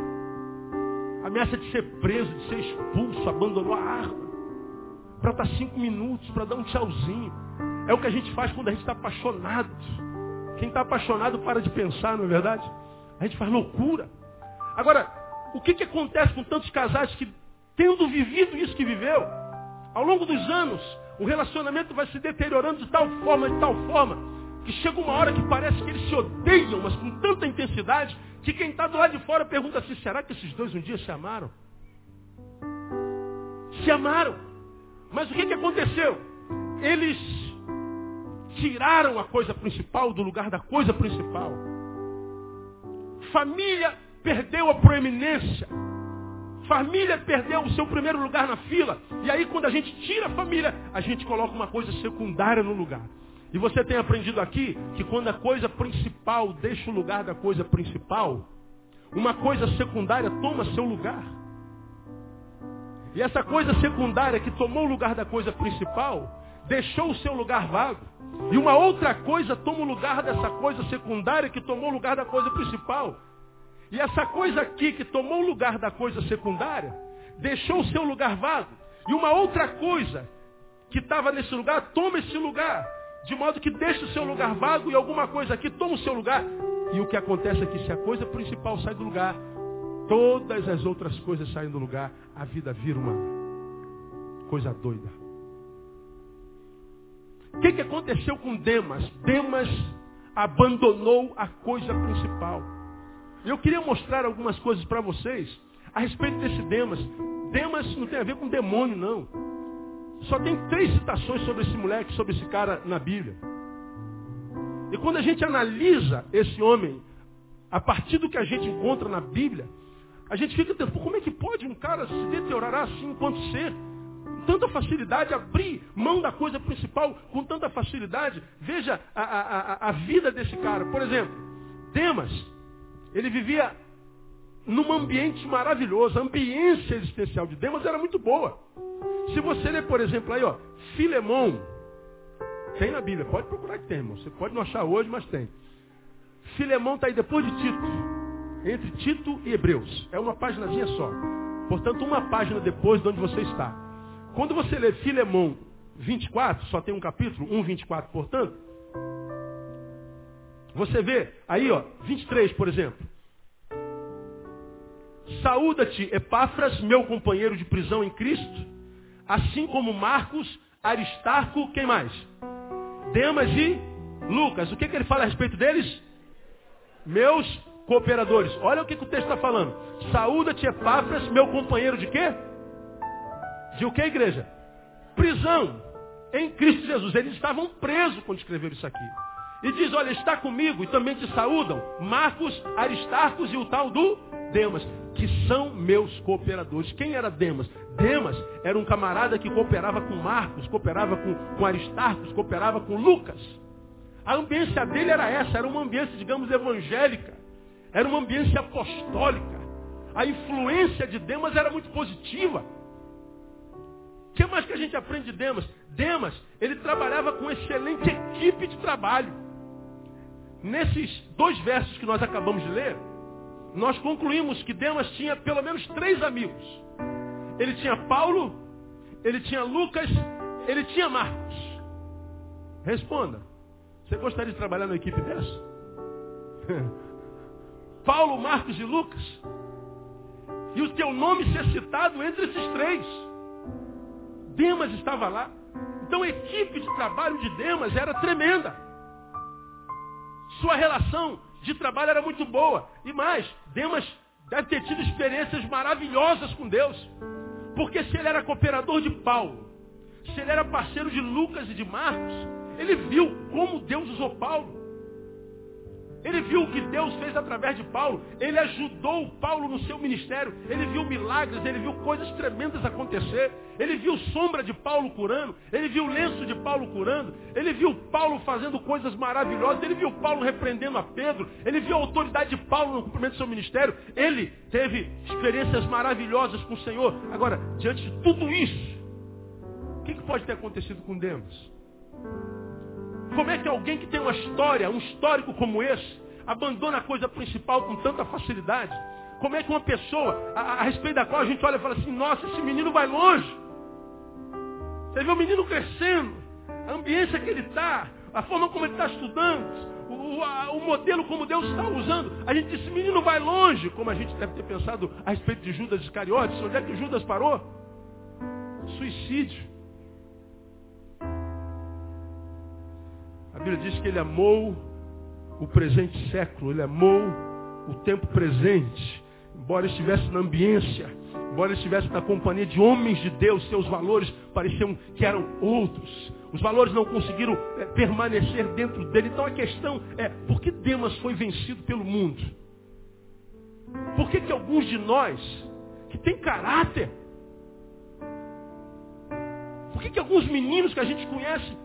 ameaça de ser preso, de ser expulso, abandonou a arma. Para estar tá cinco minutos, para dar um tchauzinho. É o que a gente faz quando a gente está apaixonado. Quem está apaixonado para de pensar, não é verdade? A gente faz loucura. Agora, o que, que acontece com tantos casais que, tendo vivido isso que viveu, ao longo dos anos, o relacionamento vai se deteriorando de tal forma, de tal forma, que chega uma hora que parece que eles se odeiam, mas com tanta intensidade, que quem está do lado de fora pergunta assim, será que esses dois um dia se amaram? Se amaram. Mas o que, que aconteceu? Eles tiraram a coisa principal do lugar da coisa principal. Família perdeu a proeminência. Família perdeu o seu primeiro lugar na fila. E aí, quando a gente tira a família, a gente coloca uma coisa secundária no lugar. E você tem aprendido aqui que quando a coisa principal deixa o lugar da coisa principal, uma coisa secundária toma seu lugar. E essa coisa secundária que tomou o lugar da coisa principal, deixou o seu lugar vago. E uma outra coisa toma o lugar dessa coisa secundária que tomou o lugar da coisa principal. E essa coisa aqui que tomou o lugar da coisa secundária, deixou o seu lugar vago. E uma outra coisa que estava nesse lugar, toma esse lugar. De modo que deixa o seu lugar vago e alguma coisa aqui toma o seu lugar. E o que acontece é que se a coisa principal sai do lugar, todas as outras coisas saem do lugar, a vida vira uma coisa doida. O que, que aconteceu com Demas? Demas abandonou a coisa principal. Eu queria mostrar algumas coisas para vocês a respeito desse Demas. Demas não tem a ver com demônio, não. Só tem três citações sobre esse moleque, sobre esse cara na Bíblia. E quando a gente analisa esse homem, a partir do que a gente encontra na Bíblia, a gente fica pensando, como é que pode um cara se deteriorar assim enquanto ser? Com tanta facilidade, abrir mão da coisa principal com tanta facilidade. Veja a, a, a vida desse cara. Por exemplo, Demas, ele vivia num ambiente maravilhoso. A ambiência existencial de Demas era muito boa. Se você ler, por exemplo, aí, ó, Filemão, tem na Bíblia, pode procurar que tem, irmão. Você pode não achar hoje, mas tem. Filemão está aí depois de Tito. Entre Tito e Hebreus. É uma páginazinha só. Portanto, uma página depois de onde você está. Quando você lê Filemão 24, só tem um capítulo, 1, 24, portanto, você vê aí, ó, 23, por exemplo. Saúda-te, Epáfras, meu companheiro de prisão em Cristo, assim como Marcos, Aristarco, quem mais? Demas e Lucas. O que, que ele fala a respeito deles? Meus cooperadores. Olha o que, que o texto está falando. Saúda-te, Epáfras, meu companheiro de quê? De o que, igreja? Prisão em Cristo Jesus. Eles estavam presos quando escreveram isso aqui. E diz, olha, está comigo e também te saúdam Marcos, Aristarcos e o tal do Demas, que são meus cooperadores. Quem era Demas? Demas era um camarada que cooperava com Marcos, cooperava com, com Aristarcos, cooperava com Lucas. A ambiência dele era essa, era uma ambiência, digamos, evangélica. Era uma ambiência apostólica. A influência de Demas era muito positiva. O que mais que a gente aprende de Demas? Demas, ele trabalhava com excelente equipe de trabalho. Nesses dois versos que nós acabamos de ler, nós concluímos que Demas tinha pelo menos três amigos. Ele tinha Paulo, ele tinha Lucas, ele tinha Marcos. Responda. Você gostaria de trabalhar na equipe dessa? Paulo, Marcos e Lucas. E o teu nome ser citado entre esses três. Demas estava lá. Então a equipe de trabalho de Demas era tremenda. Sua relação de trabalho era muito boa. E mais, Demas deve ter tido experiências maravilhosas com Deus. Porque se ele era cooperador de Paulo, se ele era parceiro de Lucas e de Marcos, ele viu como Deus usou Paulo. Ele viu o que Deus fez através de Paulo. Ele ajudou Paulo no seu ministério. Ele viu milagres, ele viu coisas tremendas acontecer. Ele viu sombra de Paulo curando. Ele viu lenço de Paulo curando. Ele viu Paulo fazendo coisas maravilhosas. Ele viu Paulo repreendendo a Pedro. Ele viu a autoridade de Paulo no cumprimento do seu ministério. Ele teve experiências maravilhosas com o Senhor. Agora, diante de tudo isso, o que, pode ter acontecido com Deus? Como é que alguém que tem uma história, um histórico como esse, abandona a coisa principal com tanta facilidade? Como é que uma pessoa, a, a respeito da qual a gente olha e fala assim, nossa, esse menino vai longe. Você vê o menino crescendo, a ambiência que ele está, a forma como ele está estudando, o, a, o, modelo como Deus está usando. A gente diz, esse menino vai longe, como a gente deve ter pensado a respeito de Judas Iscariotes. Onde é que Judas parou? Suicídio. A Bíblia diz que ele amou o presente século, ele amou o tempo presente, embora estivesse na ambiência Embora estivesse na companhia de homens de Deus, seus valores pareciam que eram outros. Os valores não conseguiram é, permanecer dentro dele. Então a questão é, por que Demas foi vencido pelo mundo? Por que, que alguns de nós, que têm caráter, por que, que alguns meninos que a gente conhece,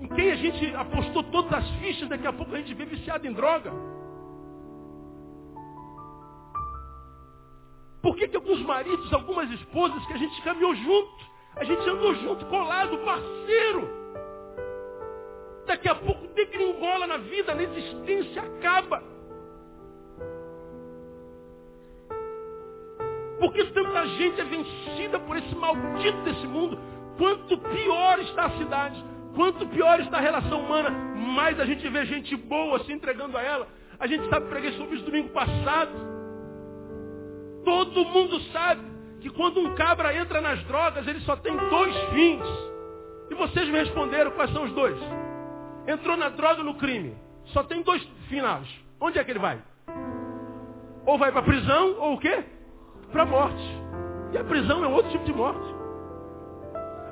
em, em quem a gente apostou todas as fichas, daqui a pouco a gente vê viciado em droga? Por que, que alguns maridos, algumas esposas que a gente caminhou junto, a gente andou junto, colado, parceiro, daqui a pouco degringola na vida, na existência, acaba. Porque tanta gente é vencida por esse maldito desse mundo. Quanto pior está a cidade, quanto pior está a relação humana, mais a gente vê gente boa se entregando a ela. A gente sabe, preguei sobre isso domingo passado. Todo mundo sabe que quando um cabra entra nas drogas, ele só tem dois fins. E vocês me responderam quais são os dois. Entrou na droga no crime. Só tem dois finais. Onde é que ele vai? Ou vai para prisão, ou o quê? Para morte. E a prisão é outro tipo de morte.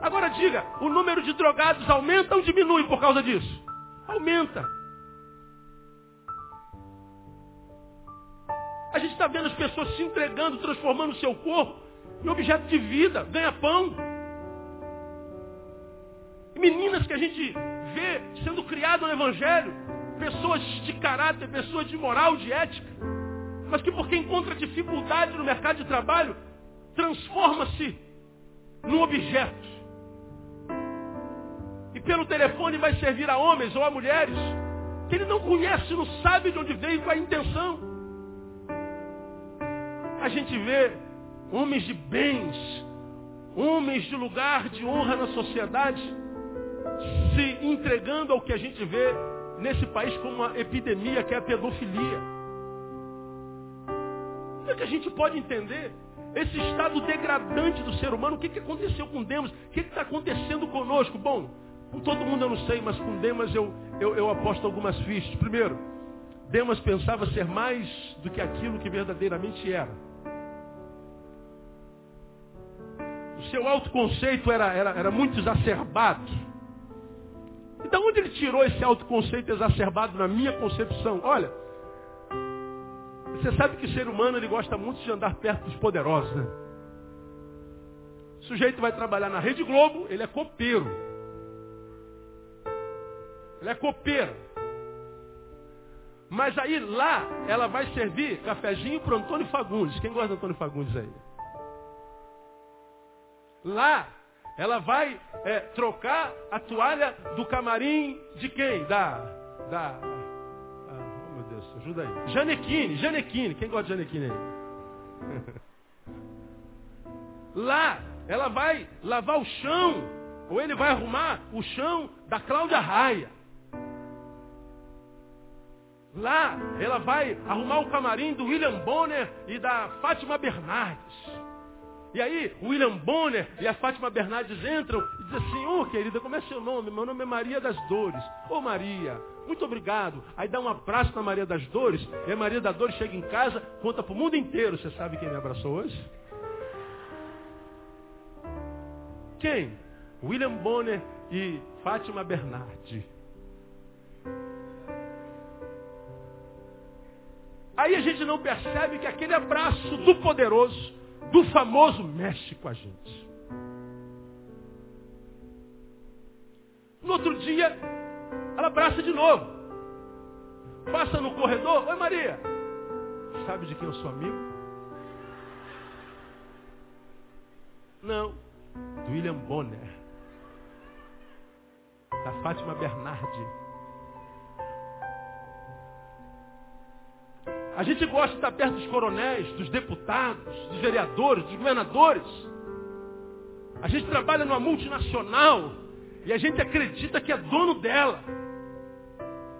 Agora diga, o número de drogados aumenta ou diminui por causa disso? Aumenta. A gente está vendo as pessoas se entregando, transformando o seu corpo em objeto de vida, ganha-pão. Meninas que a gente vê sendo criadas no Evangelho, pessoas de caráter, pessoas de moral, de ética, mas que porque encontra dificuldade no mercado de trabalho, transforma-se num objeto. Pelo telefone vai servir a homens ou a mulheres que ele não conhece, não sabe de onde veio, qual é a intenção a gente vê homens de bens, homens de lugar de honra na sociedade, se entregando ao que a gente vê nesse país como uma epidemia, que é a pedofilia. Como é que a gente pode entender esse estado degradante do ser humano? O que, que aconteceu com Demas? O que está acontecendo conosco? Bom, com todo mundo eu não sei, mas com Demas eu, eu, eu aposto algumas fichas. Primeiro, Demas pensava ser mais do que aquilo que verdadeiramente era. o seu autoconceito era, era, era muito exacerbado. Então onde ele tirou esse autoconceito exacerbado na minha concepção? Olha, você sabe que o ser humano ele gosta muito de andar perto dos poderosos, né? O sujeito vai trabalhar na Rede Globo, ele é copeiro. Ele é copeiro. Mas aí lá ela vai servir cafezinho para Antônio Fagundes. Quem gosta de Antônio Fagundes aí? Lá, ela vai é, trocar a toalha do camarim de quem? Da. da ah, oh meu Deus, ajuda aí. Janequine, Janequine. Quem gosta de Janequine aí? Lá, ela vai lavar o chão, ou ele vai arrumar o chão da Cláudia Raia. Lá, ela vai arrumar o camarim do William Bonner e da Fátima Bernardes. E aí, o William Bonner e a Fátima Bernardes entram e dizem assim, ô oh, querida, como é seu nome? Meu nome é Maria das Dores. Ô oh, Maria, muito obrigado. Aí dá um abraço na Maria das Dores, e a Maria das Dores chega em casa, conta para o mundo inteiro. Você sabe quem me abraçou hoje? Quem? William Bonner e Fátima Bernardi. Aí a gente não percebe que aquele abraço do poderoso do famoso mexe com a gente. No outro dia, ela abraça de novo. Passa no corredor. Oi Maria. Sabe de quem eu sou amigo? Não. Do William Bonner. Da Fátima Bernardi. A gente gosta de estar perto dos coronéis, dos deputados, dos vereadores, dos governadores. A gente trabalha numa multinacional e a gente acredita que é dono dela.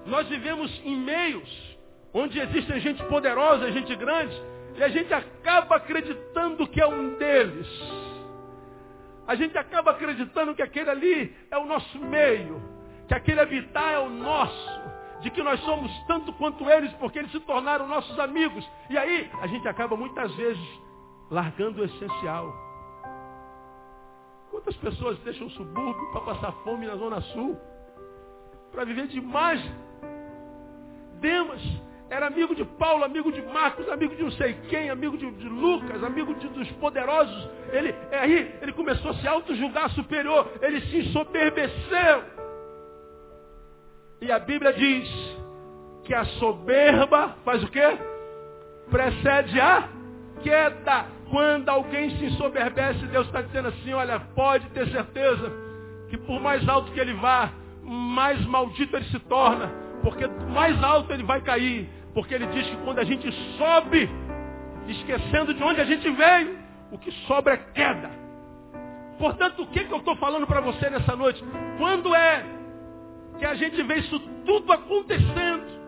Nós vivemos em meios onde existem gente poderosa, gente grande, e a gente acaba acreditando que é um deles. A gente acaba acreditando que aquele ali é o nosso meio, que aquele habitar é o nosso de que nós somos tanto quanto eles, porque eles se tornaram nossos amigos. E aí, a gente acaba muitas vezes largando o essencial. Quantas pessoas deixam o subúrbio para passar fome na Zona Sul? Para viver de imagem. Demas era amigo de Paulo, amigo de Marcos, amigo de não sei quem, amigo de, de Lucas, amigo de, dos poderosos. Ele, aí ele começou a se auto-julgar superior, ele se ensoberbeceu. E a Bíblia diz que a soberba faz o quê? Precede a queda. Quando alguém se ensoberbece, Deus está dizendo assim, olha, pode ter certeza que por mais alto que ele vá, mais maldito ele se torna, porque mais alto ele vai cair. Porque ele diz que quando a gente sobe, esquecendo de onde a gente veio, o que sobra é queda. Portanto, o que, que eu estou falando para você nessa noite? Quando é que a gente vê isso tudo acontecendo?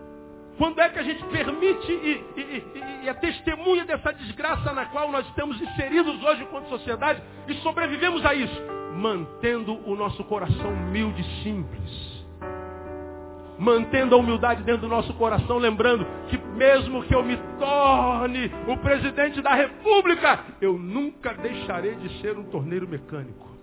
Quando é que a gente permite e, e, e, e é testemunha dessa desgraça na qual nós estamos inseridos hoje enquanto sociedade e sobrevivemos a isso? Mantendo o nosso coração humilde e simples mantendo a humildade dentro do nosso coração, lembrando que mesmo que eu me torne o presidente da república, eu nunca deixarei de ser um torneiro mecânico.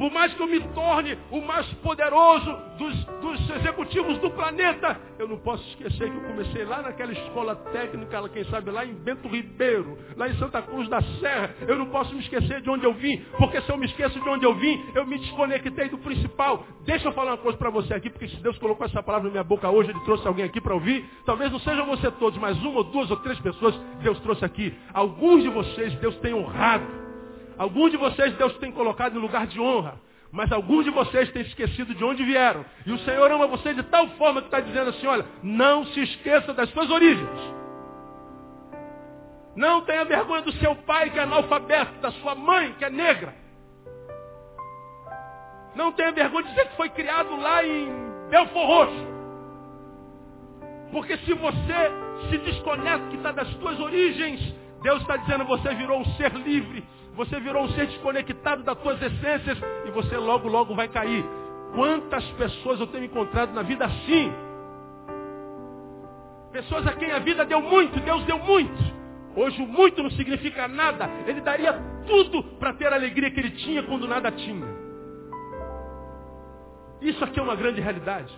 Por mais que eu me torne o mais poderoso dos, dos, executivos do planeta, eu não posso esquecer que eu comecei lá naquela escola técnica, quem sabe lá em Bento Ribeiro, lá em Santa Cruz da Serra. Eu não posso me esquecer de onde eu vim, porque se eu me esqueço de onde eu vim, eu me desconectei do principal. Deixa eu falar uma coisa para você aqui, porque se Deus colocou essa palavra na minha boca hoje, Ele trouxe alguém aqui para ouvir. Talvez não sejam você todos, mas uma ou duas ou três pessoas Deus trouxe aqui. Alguns de vocês Deus tem honrado. Alguns de vocês Deus tem colocado em lugar de honra. Mas alguns de vocês têm esquecido de onde vieram. E o Senhor ama você de tal forma que está dizendo assim, olha, não se esqueça das suas origens. Não tenha vergonha do seu pai que é analfabeto, da sua mãe que é negra. Não tenha vergonha de dizer que foi criado lá em Belfor Roxo. Porque se você se desconecta das suas origens, Deus está dizendo você virou um ser livre você virou um ser desconectado das suas essências e você logo, logo vai cair. Quantas pessoas eu tenho encontrado na vida assim? Pessoas a quem a vida deu muito, Deus deu muito. Hoje o muito não significa nada. Ele daria tudo para ter a alegria que ele tinha quando nada tinha. Isso aqui é uma grande realidade.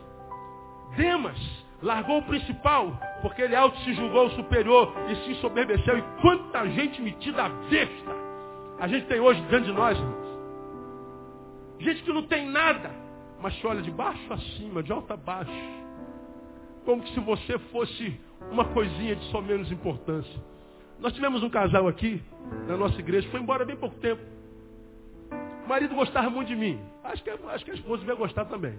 Demas largou o principal, porque ele alto se julgou superior e se ensoberbeceu. E quanta gente metida a besta a gente tem hoje diante de nós, irmãos. Gente que não tem nada, mas que olha de baixo a cima, de alto a baixo. Como se você fosse uma coisinha de só menos importância. Nós tivemos um casal aqui, na nossa igreja, foi embora bem pouco tempo. O marido gostava muito de mim. Acho que, acho que a esposa vai gostar também.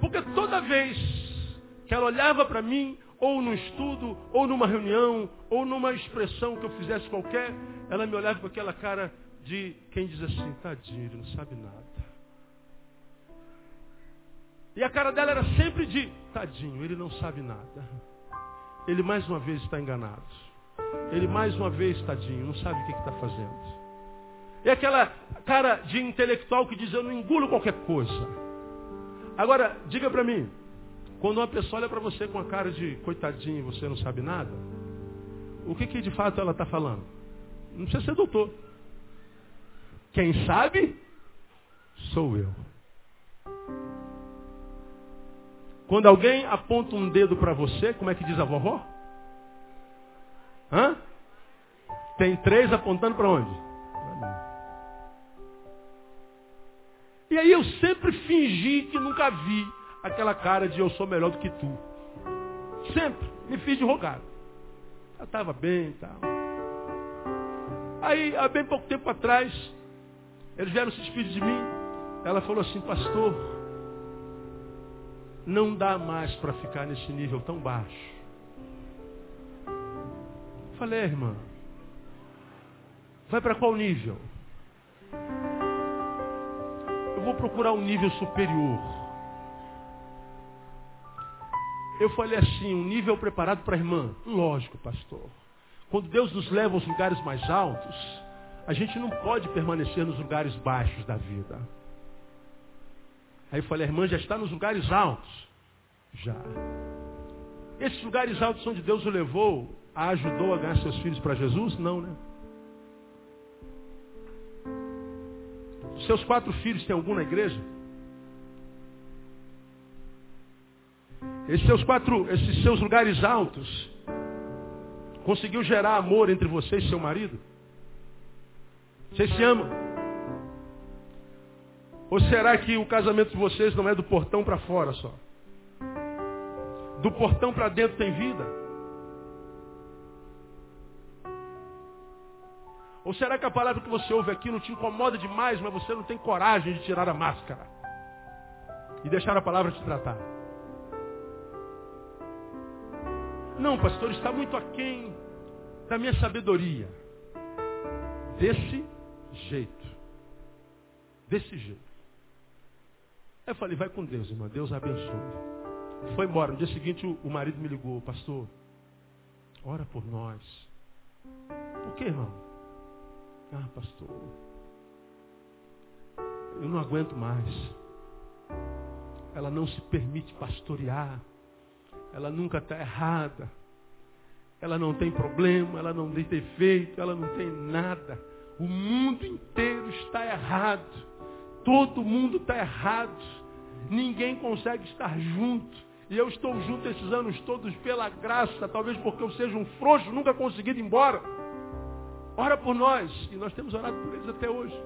Porque toda vez que ela olhava para mim, ou no estudo, ou numa reunião, ou numa expressão que eu fizesse qualquer, ela me olhava com aquela cara de quem diz assim, tadinho, ele não sabe nada. E a cara dela era sempre de, tadinho, ele não sabe nada. Ele mais uma vez está enganado. Ele mais uma vez, tadinho, não sabe o que está fazendo. E aquela cara de intelectual que diz, eu não engulo qualquer coisa. Agora, diga para mim, quando uma pessoa olha para você com a cara de coitadinho você não sabe nada, o que, que de fato ela está falando? Não precisa ser doutor. Quem sabe, sou eu. Quando alguém aponta um dedo para você, como é que diz a vovó? Hã? Tem três apontando para onde? E aí eu sempre fingi que nunca vi aquela cara de eu sou melhor do que tu. Sempre me fiz de rogado. Eu estava bem e tal. Aí, há bem pouco tempo atrás, eles vieram se despedir de mim. Ela falou assim, pastor, não dá mais para ficar nesse nível tão baixo. Falei, é, irmã, vai para qual nível? Eu vou procurar um nível superior. Eu falei assim, um nível preparado para a irmã. Lógico, pastor. Quando Deus nos leva aos lugares mais altos, a gente não pode permanecer nos lugares baixos da vida. Aí eu falei, a irmã já está nos lugares altos. Já. Esses lugares altos onde Deus o levou, a ajudou a ganhar seus filhos para Jesus? Não, né? Seus quatro filhos têm algum na igreja? Esses seus quatro, esses seus lugares altos, conseguiu gerar amor entre você e seu marido? Vocês se amam? Ou será que o casamento de vocês não é do portão para fora só? Do portão para dentro tem vida? Ou será que a palavra que você ouve aqui não te incomoda demais, mas você não tem coragem de tirar a máscara e deixar a palavra te tratar? Não, pastor, está muito aquém da minha sabedoria. Desse jeito. Desse jeito. Eu falei, vai com Deus, irmã. Deus abençoe. Foi embora. No dia seguinte o marido me ligou, pastor, ora por nós. Por que, irmão? Ah, pastor, eu não aguento mais. Ela não se permite pastorear. Ela nunca está errada. Ela não tem problema, ela não tem defeito, ela não tem nada. O mundo inteiro está errado. Todo mundo está errado. Ninguém consegue estar junto. E eu estou junto esses anos todos pela graça, talvez porque eu seja um frouxo, nunca consegui ir embora. Ora por nós. E nós temos orado por eles até hoje.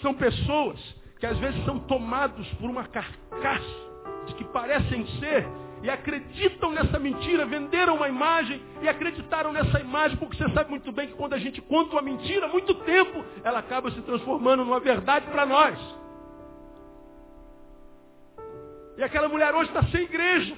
São pessoas que às vezes são tomados por uma carcaça que parecem ser e acreditam nessa mentira, venderam uma imagem e acreditaram nessa imagem, porque você sabe muito bem que quando a gente conta uma mentira, muito tempo, ela acaba se transformando numa verdade para nós. E aquela mulher hoje está sem igreja,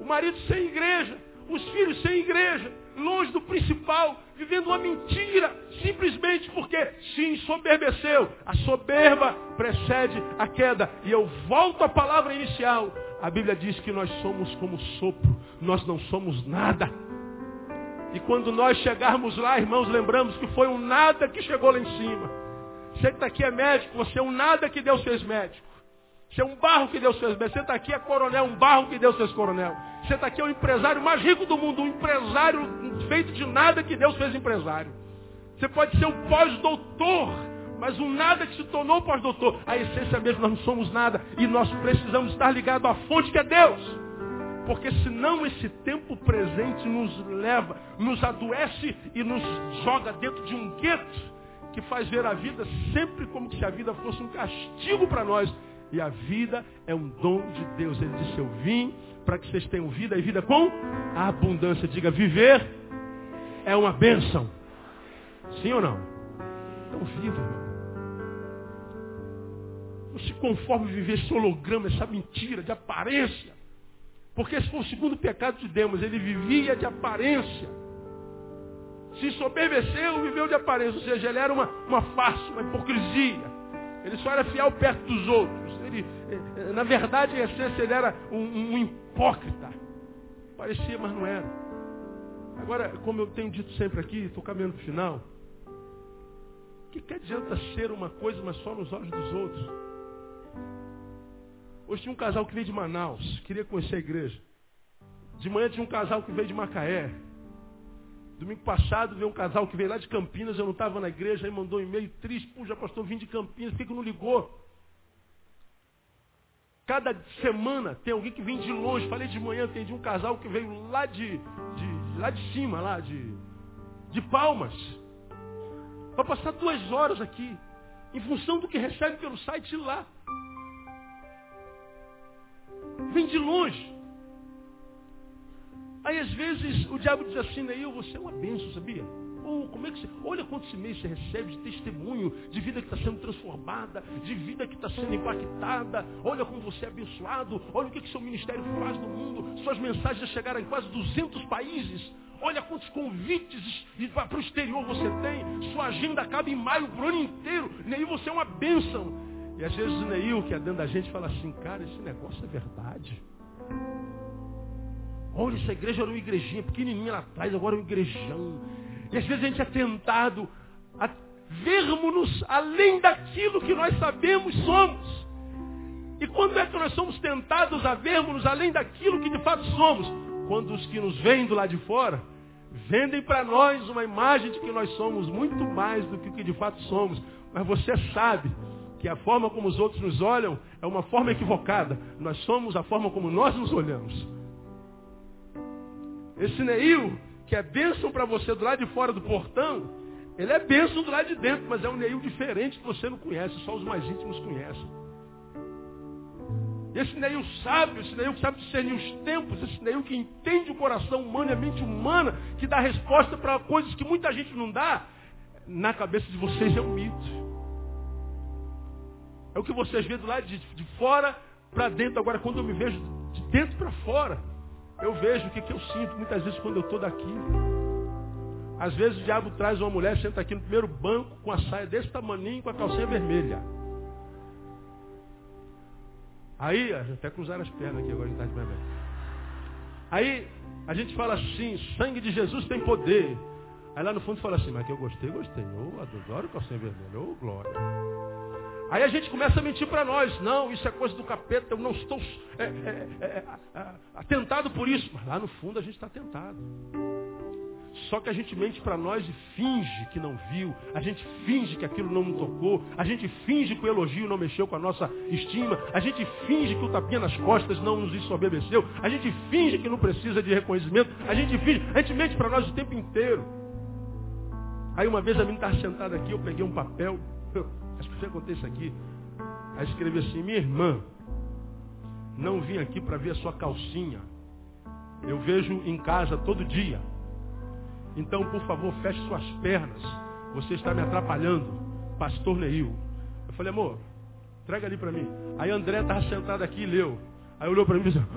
o marido sem igreja, os filhos sem igreja, longe do principal, vivendo uma mentira, simplesmente porque se ensoberbeceu. A soberba precede a queda. E eu volto à palavra inicial. A Bíblia diz que nós somos como sopro, nós não somos nada. E quando nós chegarmos lá, irmãos, lembramos que foi um nada que chegou lá em cima. Você que está aqui é médico, você é um nada que Deus fez médico. Você é um barro que Deus fez. Você está aqui é coronel, um barro que Deus fez coronel. Você está aqui é o empresário mais rico do mundo, um empresário feito de nada que Deus fez empresário. Você pode ser o pós-doutor, mas um nada que se tornou pós-doutor. A essência mesmo, nós não somos nada. E nós precisamos estar ligados à fonte que é Deus. Porque senão esse tempo presente nos leva, nos adoece e nos joga dentro de um gueto que faz ver a vida sempre como se a vida fosse um castigo para nós. E a vida é um dom de Deus. Ele disse, eu vim para que vocês tenham vida e vida com abundância. Diga, viver é uma bênção. Sim ou não? Então viva, irmão. Não se conforme viver esse holograma, essa mentira de aparência. Porque esse foi o segundo pecado de Deus. Ele vivia de aparência. Se soberbeceu, viveu de aparência. Ou seja, ele era uma, uma farsa, uma hipocrisia. Ele só era fiel perto dos outros. Ele, eh, na verdade, em essência, ele era um, um hipócrita. Parecia, mas não era. Agora, como eu tenho dito sempre aqui, estou caminhando para o final. O que, que adianta ser uma coisa, mas só nos olhos dos outros? Hoje tinha um casal que veio de Manaus, queria conhecer a igreja. De manhã tinha um casal que veio de Macaé. Domingo passado veio um casal que veio lá de Campinas, eu não estava na igreja, aí mandou um e-mail triste, já pastor, vim de Campinas, por que, que não ligou? Cada semana tem alguém que vem de longe. Falei de manhã, tem de um casal que veio lá de, de lá de cima, lá de, de Palmas. Vai passar duas horas aqui, em função do que recebe pelo site lá. Vem de longe. Aí às vezes o diabo diz assim, Neil, você é uma benção, sabia? Ou como é que você. Olha quantos e-mails você recebe de testemunho, de vida que está sendo transformada, de vida que está sendo impactada. Olha como você é abençoado. Olha o que, que seu ministério faz no mundo. Suas mensagens já chegaram em quase 200 países. Olha quantos convites para o exterior você tem. Sua agenda acaba em maio para o ano inteiro. Neil, você é uma bênção. E às vezes o Neil, que é dentro da gente, fala assim, cara, esse negócio é verdade. Olha, essa igreja era uma igrejinha pequenininha lá atrás, agora é um igrejão. E às vezes a gente é tentado a vermos-nos além daquilo que nós sabemos somos. E quando é que nós somos tentados a vermos além daquilo que de fato somos? Quando os que nos veem do lado de fora vendem para nós uma imagem de que nós somos muito mais do que o que de fato somos. Mas você sabe que a forma como os outros nos olham é uma forma equivocada. Nós somos a forma como nós nos olhamos. Esse Neil, que é bênção para você do lado de fora do portão, ele é bênção do lado de dentro, mas é um Neil diferente que você não conhece, só os mais íntimos conhecem. Esse Neil sábio, esse Neil que sabe discernir os tempos, esse Neil que entende o coração humano e a mente humana, que dá resposta para coisas que muita gente não dá, na cabeça de vocês é um mito. É o que vocês veem do lado de, de fora para dentro. Agora, quando eu me vejo de dentro para fora, eu vejo o que, que eu sinto muitas vezes quando eu estou daqui. Às vezes o diabo traz uma mulher, senta aqui no primeiro banco com a saia desse tamanho, com a calcinha vermelha. Aí, até cruzaram as pernas aqui agora, a gente tá de bem. Aí, a gente fala assim, sangue de Jesus tem poder. Aí lá no fundo fala assim, mas que eu gostei, gostei. Oh, adoro calcinha vermelha, oh, glória. Aí a gente começa a mentir para nós. Não, isso é coisa do capeta, eu não estou é, é, é, é atentado por isso. Mas lá no fundo a gente está tentado. Só que a gente mente para nós e finge que não viu, a gente finge que aquilo não tocou, a gente finge que o elogio não mexeu com a nossa estima, a gente finge que o tapinha nas costas não nos ensobebeceu, a gente finge que não precisa de reconhecimento, a gente finge, a gente mente para nós o tempo inteiro. Aí uma vez a menina estava sentada aqui, eu peguei um papel, eu, acho que contei isso aqui, aí escrevi assim, minha irmã, não vim aqui para ver a sua calcinha, eu vejo em casa todo dia. Então, por favor, feche suas pernas. Você está me atrapalhando. Pastor Neil. Eu falei, amor, entrega ali para mim. Aí André estava sentado aqui e leu. Aí olhou para mim e disse,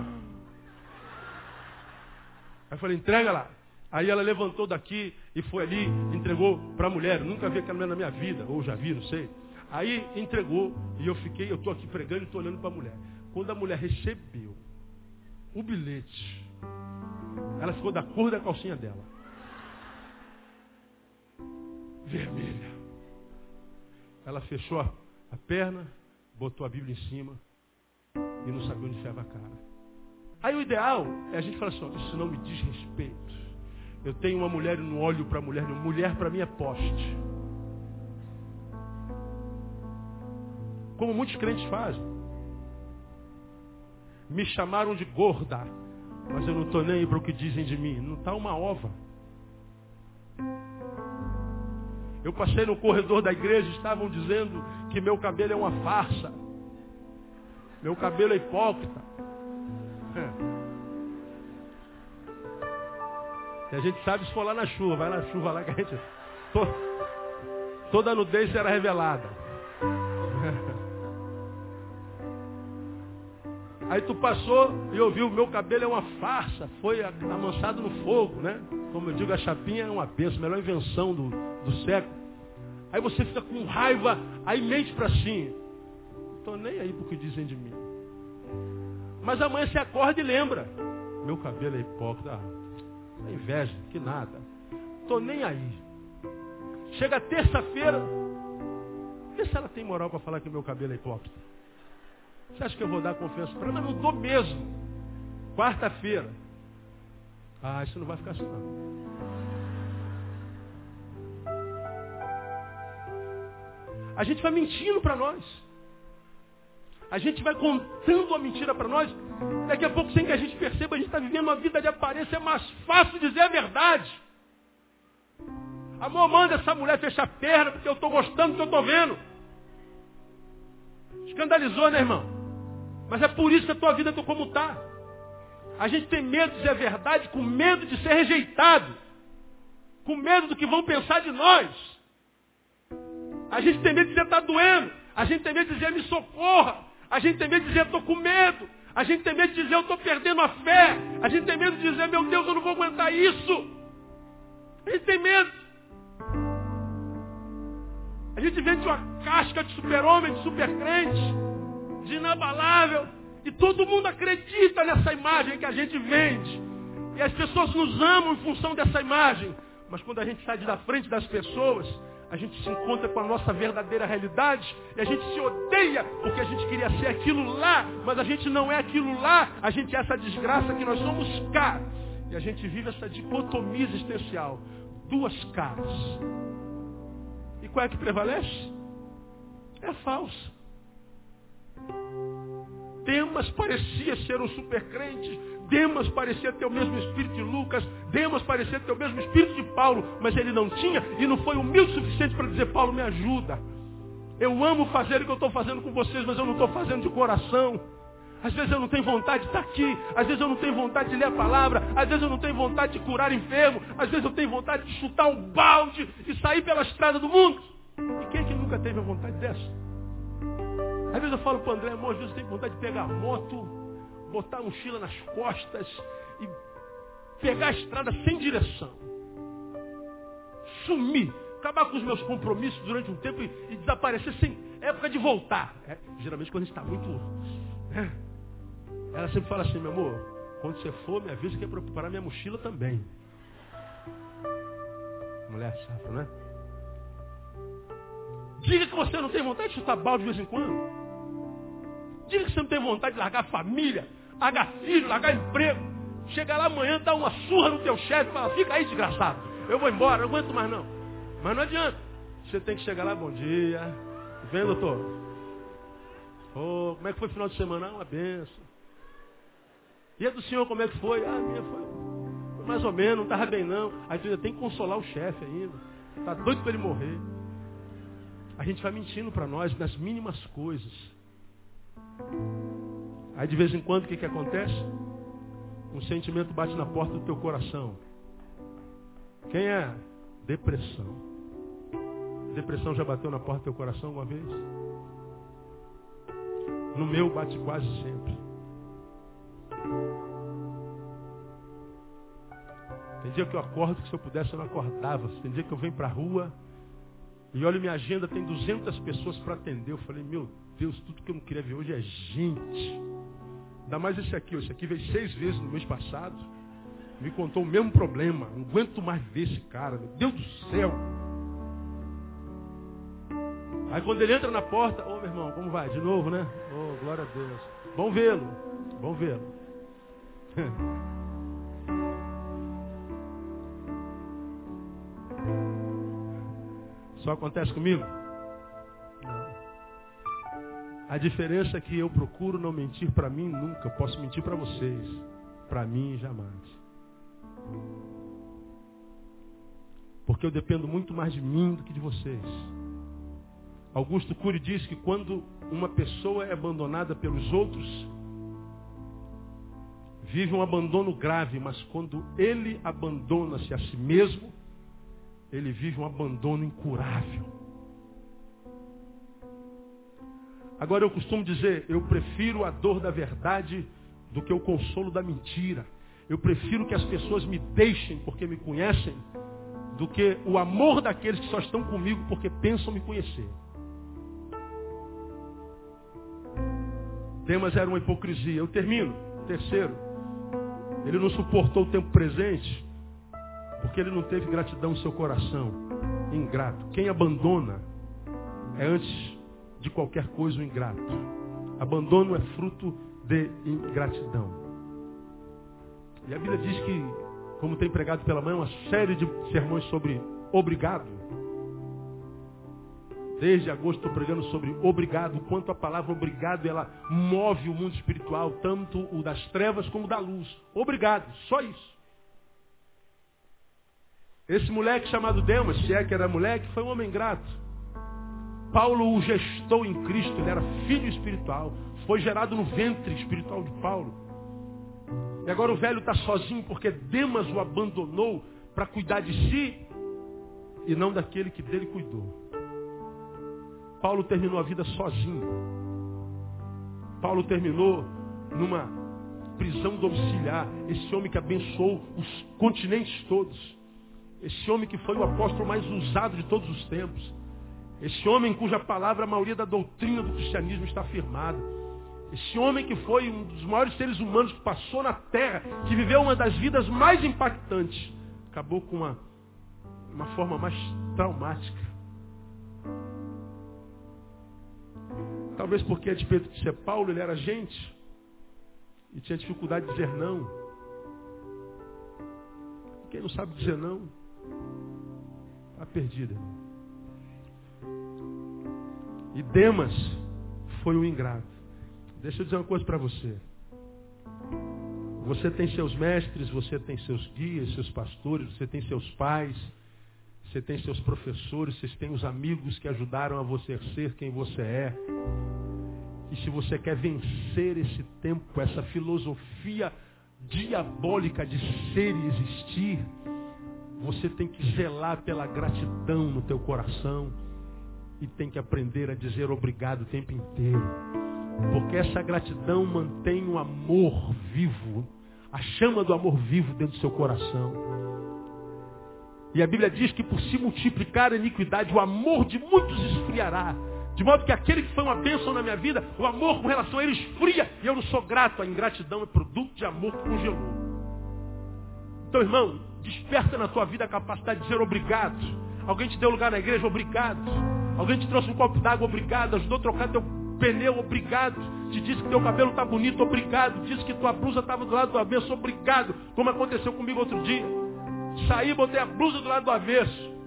Aí eu falei, entrega lá. Aí ela levantou daqui e foi ali, entregou para a mulher. Eu nunca vi aquela mulher na minha vida, ou já vi, não sei. Aí entregou e eu fiquei, eu estou aqui pregando e estou olhando para a mulher. Quando a mulher recebeu o bilhete, ela ficou da cor da calcinha dela vermelha. Ela fechou a, perna, botou a Bíblia em cima e não sabia onde enfiava a cara. Aí o ideal é a gente falar assim, isso não me diz respeito. Eu tenho uma mulher e não olho para a mulher, mulher para mim é poste. Como muitos crentes fazem. Me chamaram de gorda, mas eu não estou nem aí para o que dizem de mim. Não está uma ova. Eu passei no corredor da igreja, estavam dizendo que meu cabelo é uma farsa. Meu cabelo é hipócrita. É. E a gente sabe se for lá na chuva, vai na chuva lá que a gente. Toda nudez será revelada. Aí tu passou e ouviu, meu cabelo é uma farsa, foi amansado no fogo, né? Como eu digo, a chapinha é uma benção, a melhor invenção do, do século. Aí você fica com raiva, aí mente para si. Não estou nem aí porque dizem de mim. Mas amanhã você acorda e lembra. Meu cabelo é hipócrita. É inveja, que nada. Estou nem aí. Chega terça-feira. Vê se ela tem moral para falar que meu cabelo é hipócrita. Você acha que eu vou dar confiança para ela? Mas não estou mesmo. Quarta-feira. Ah, isso não vai ficar assim não. A gente vai mentindo para nós. A gente vai contando a mentira para nós. Daqui a pouco, sem que a gente perceba, a gente está vivendo uma vida de aparência. É mais fácil dizer a verdade. Amor, manda essa mulher fechar a perna, porque eu estou gostando do que eu estou vendo. Escandalizou, né, irmão? Mas é por isso que a tua vida está como está. A gente tem medo de dizer a verdade, com medo de ser rejeitado. Com medo do que vão pensar de nós. A gente tem medo de dizer está doendo. A gente tem medo de dizer me socorra. A gente tem medo de dizer estou com medo. A gente tem medo de dizer eu estou perdendo a fé. A gente tem medo de dizer meu Deus eu não vou aguentar isso. A gente tem medo. A gente vende uma casca de super-homem, de super-crente, de inabalável. E todo mundo acredita nessa imagem que a gente vende. E as pessoas nos amam em função dessa imagem. Mas quando a gente sai da frente das pessoas, a gente se encontra com a nossa verdadeira realidade e a gente se odeia porque a gente queria ser aquilo lá, mas a gente não é aquilo lá, a gente é essa desgraça que nós somos cá. E a gente vive essa dicotomia existencial. Duas caras. E qual é que prevalece? É a falsa. Demas parecia ser um super crente. Demas parecia ter o mesmo espírito de Lucas. Demas parecia ter o mesmo espírito de Paulo. Mas ele não tinha e não foi humilde o suficiente para dizer, Paulo, me ajuda. Eu amo fazer o que eu estou fazendo com vocês, mas eu não estou fazendo de coração. Às vezes eu não tenho vontade de estar aqui, às vezes eu não tenho vontade de ler a palavra, às vezes eu não tenho vontade de curar enfermo, às vezes eu tenho vontade de chutar um balde e sair pela estrada do mundo. E quem é que nunca teve a vontade dessa? Às vezes eu falo para o André, irmão, às vezes eu tenho vontade de pegar a moto, botar a mochila nas costas e pegar a estrada sem direção. Sumir, acabar com os meus compromissos durante um tempo e, e desaparecer sem época de voltar. É, geralmente quando a gente está muito. Né? Ela sempre fala assim, meu amor, quando você for, me avisa que é para preparar minha mochila também. Mulher safra, né? Diga que você não tem vontade de chutar balde de vez em quando. Diga que você não tem vontade de largar família, largar filho, largar emprego. Chega lá amanhã, dá uma surra no teu chefe e fala, fica aí, desgraçado. Eu vou embora, não aguento mais não. Mas não adianta. Você tem que chegar lá, bom dia. Vem, doutor. Oh, como é que foi o final de semana? Ah, uma benção. E a do senhor, como é que foi? Ah, minha foi mais ou menos, não estava bem não. Aí tu ainda tem que consolar o chefe ainda. Está doido para ele morrer. A gente vai mentindo para nós nas mínimas coisas. Aí de vez em quando o que, que acontece? Um sentimento bate na porta do teu coração. Quem é? Depressão. Depressão já bateu na porta do teu coração alguma vez? No meu bate quase sempre. Tem dia que eu acordo que se eu pudesse eu não acordava. Tem dia que eu venho para a rua e olho minha agenda, tem 200 pessoas para atender. Eu falei, meu tudo que eu não queria ver hoje é gente. Ainda mais esse aqui. Esse aqui veio seis vezes no mês passado. Me contou o mesmo problema. Não aguento mais ver esse cara. Meu Deus do céu. Aí quando ele entra na porta, ô oh, meu irmão, como vai? De novo, né? Oh, glória a Deus. Bom vê-lo. Bom vê-lo. Só acontece comigo? A diferença é que eu procuro não mentir para mim nunca. Posso mentir para vocês. Para mim, jamais. Porque eu dependo muito mais de mim do que de vocês. Augusto Cury diz que quando uma pessoa é abandonada pelos outros, vive um abandono grave, mas quando ele abandona-se a si mesmo, ele vive um abandono incurável. Agora eu costumo dizer, eu prefiro a dor da verdade do que o consolo da mentira. Eu prefiro que as pessoas me deixem porque me conhecem, do que o amor daqueles que só estão comigo porque pensam me conhecer. Demas era uma hipocrisia. Eu termino. Terceiro, ele não suportou o tempo presente porque ele não teve gratidão em seu coração. Ingrato. Quem abandona é antes de qualquer coisa o ingrato. Abandono é fruto de ingratidão. E a Bíblia diz que, como tem pregado pela mãe, uma série de sermões sobre obrigado. Desde agosto estou pregando sobre obrigado, quanto a palavra obrigado ela move o mundo espiritual, tanto o das trevas como o da luz. Obrigado, só isso. Esse moleque chamado Demas, se é que era moleque, foi um homem grato. Paulo o gestou em Cristo, ele era filho espiritual, foi gerado no ventre espiritual de Paulo. E agora o velho está sozinho porque Demas o abandonou para cuidar de si e não daquele que dele cuidou. Paulo terminou a vida sozinho. Paulo terminou numa prisão domiciliar. Esse homem que abençoou os continentes todos. Esse homem que foi o apóstolo mais usado de todos os tempos. Esse homem cuja palavra a maioria da doutrina do cristianismo está afirmada. Esse homem que foi um dos maiores seres humanos que passou na Terra, que viveu uma das vidas mais impactantes, acabou com uma, uma forma mais traumática. Talvez porque, a despeito de ser Paulo, ele era gente e tinha dificuldade de dizer não. Quem não sabe dizer não, está perdido. E Demas foi o ingrato. Deixa eu dizer uma coisa para você. Você tem seus mestres, você tem seus guias, seus pastores, você tem seus pais, você tem seus professores, você tem os amigos que ajudaram a você ser quem você é. E se você quer vencer esse tempo, essa filosofia diabólica de ser e existir, você tem que zelar pela gratidão no teu coração e tem que aprender a dizer obrigado o tempo inteiro. Porque essa gratidão mantém o amor vivo, a chama do amor vivo dentro do seu coração. E a Bíblia diz que por se multiplicar a iniquidade, o amor de muitos esfriará. De modo que aquele que foi uma bênção na minha vida, o amor com relação a ele esfria. E eu não sou grato. A ingratidão é produto de amor que congelou. Então, irmão, desperta na tua vida a capacidade de dizer obrigado. Alguém te deu lugar na igreja, obrigado. Alguém te trouxe um copo d'água, obrigado. Ajudou a trocar teu pneu, obrigado. Te disse que teu cabelo está bonito, obrigado. Disse que tua blusa estava do lado do avesso, obrigado. Como aconteceu comigo outro dia. Saí, botei a blusa do lado do avesso.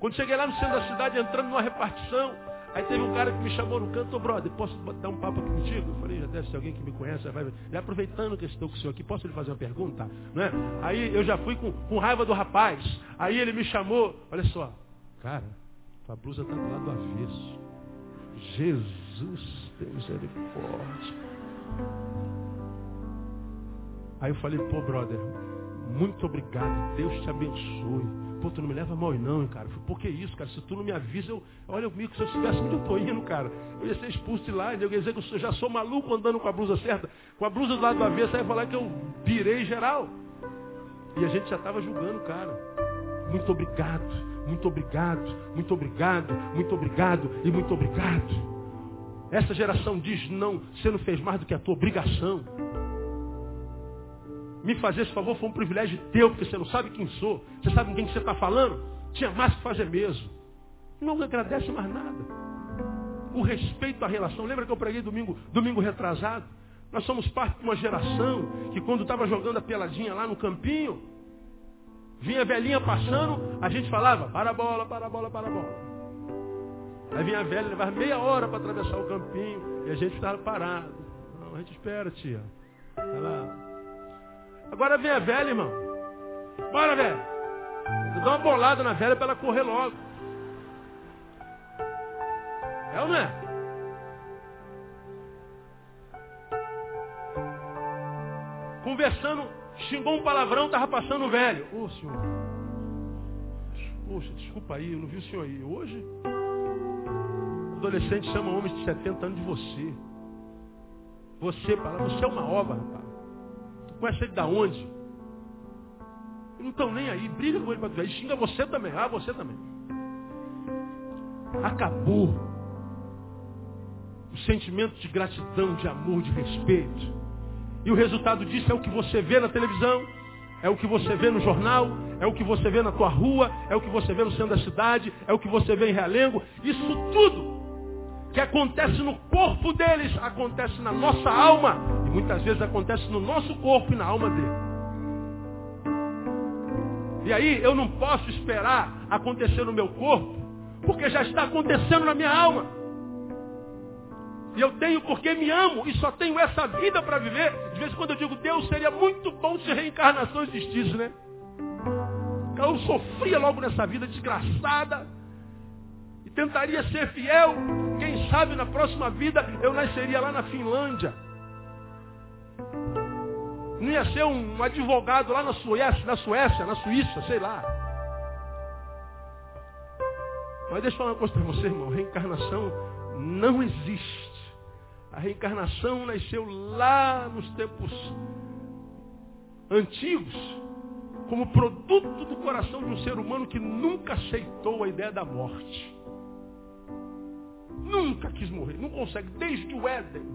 Quando cheguei lá no centro da cidade, entrando numa repartição, aí teve um cara que me chamou no canto, oh, brother, posso dar um papo aqui contigo? Eu falei, já deve ser alguém que me conhece, vai, vai aproveitando que estou com o senhor aqui, posso lhe fazer uma pergunta? Não é? Aí eu já fui com, com raiva do rapaz. Aí ele me chamou, olha só, cara, tua blusa está do lado do avesso. Jesus tem misericórdia. Aí eu falei, pô, brother, muito obrigado, Deus te abençoe. Pô, tu não me leva mal não, cara. Falei, por que isso, cara? Se tu não me avisa, eu. Olha comigo, se eu soubesse onde eu estou indo, cara. Eu ia ser expulso de lá. Eu ia dizer que eu já sou maluco andando com a blusa certa. Com a blusa do lado do avesso, aí ia falar que eu pirei geral. E a gente já estava julgando cara. Muito obrigado, muito obrigado, muito obrigado, muito obrigado e muito obrigado. Essa geração diz, não, você não fez mais do que a tua obrigação me fazer esse favor foi um privilégio teu, porque você não sabe quem sou. Você sabe com quem você está falando? Tinha mais que fazer mesmo. Não agradece mais nada. O respeito à relação. Lembra que eu preguei domingo, domingo retrasado? Nós somos parte de uma geração que quando estava jogando a peladinha lá no campinho, vinha a velhinha passando, a gente falava, para a bola, para a bola, para a bola. Aí vinha a velha, levava meia hora para atravessar o campinho, e a gente estava parado. Não, a gente espera, tia. Lá, Agora vem a velha, irmão. Bora, velho. Dá uma bolada na velha para ela correr logo. É ou não é? Conversando, xingou um palavrão, estava passando velho. Ô, senhor. Poxa, desculpa aí, eu não vi o senhor aí. Hoje, adolescente chama homens de 70 anos de você. Você, você é uma obra, rapaz. Conhece ele da onde? Não estão nem aí. Briga com ele para ver. Xinga você também. Ah, você também. Acabou. O sentimento de gratidão, de amor, de respeito. E o resultado disso é o que você vê na televisão, é o que você vê no jornal, é o que você vê na tua rua, é o que você vê no centro da cidade, é o que você vê em Realengo. Isso tudo que acontece no corpo deles, acontece na nossa alma. E muitas vezes acontece no nosso corpo e na alma dele. E aí eu não posso esperar acontecer no meu corpo, porque já está acontecendo na minha alma. E eu tenho porque me amo e só tenho essa vida para viver. De vez em quando eu digo, Deus, seria muito bom se a reencarnação existisse, né? Eu sofria logo nessa vida desgraçada tentaria ser fiel. Quem sabe na próxima vida eu nasceria lá na Finlândia. Não ia ser um advogado lá na Suécia, na Suécia, na Suíça, sei lá. Mas deixa eu falar uma coisa para você, irmão. Reencarnação não existe. A reencarnação nasceu lá nos tempos antigos, como produto do coração de um ser humano que nunca aceitou a ideia da morte. Nunca quis morrer, não consegue, desde o Éden.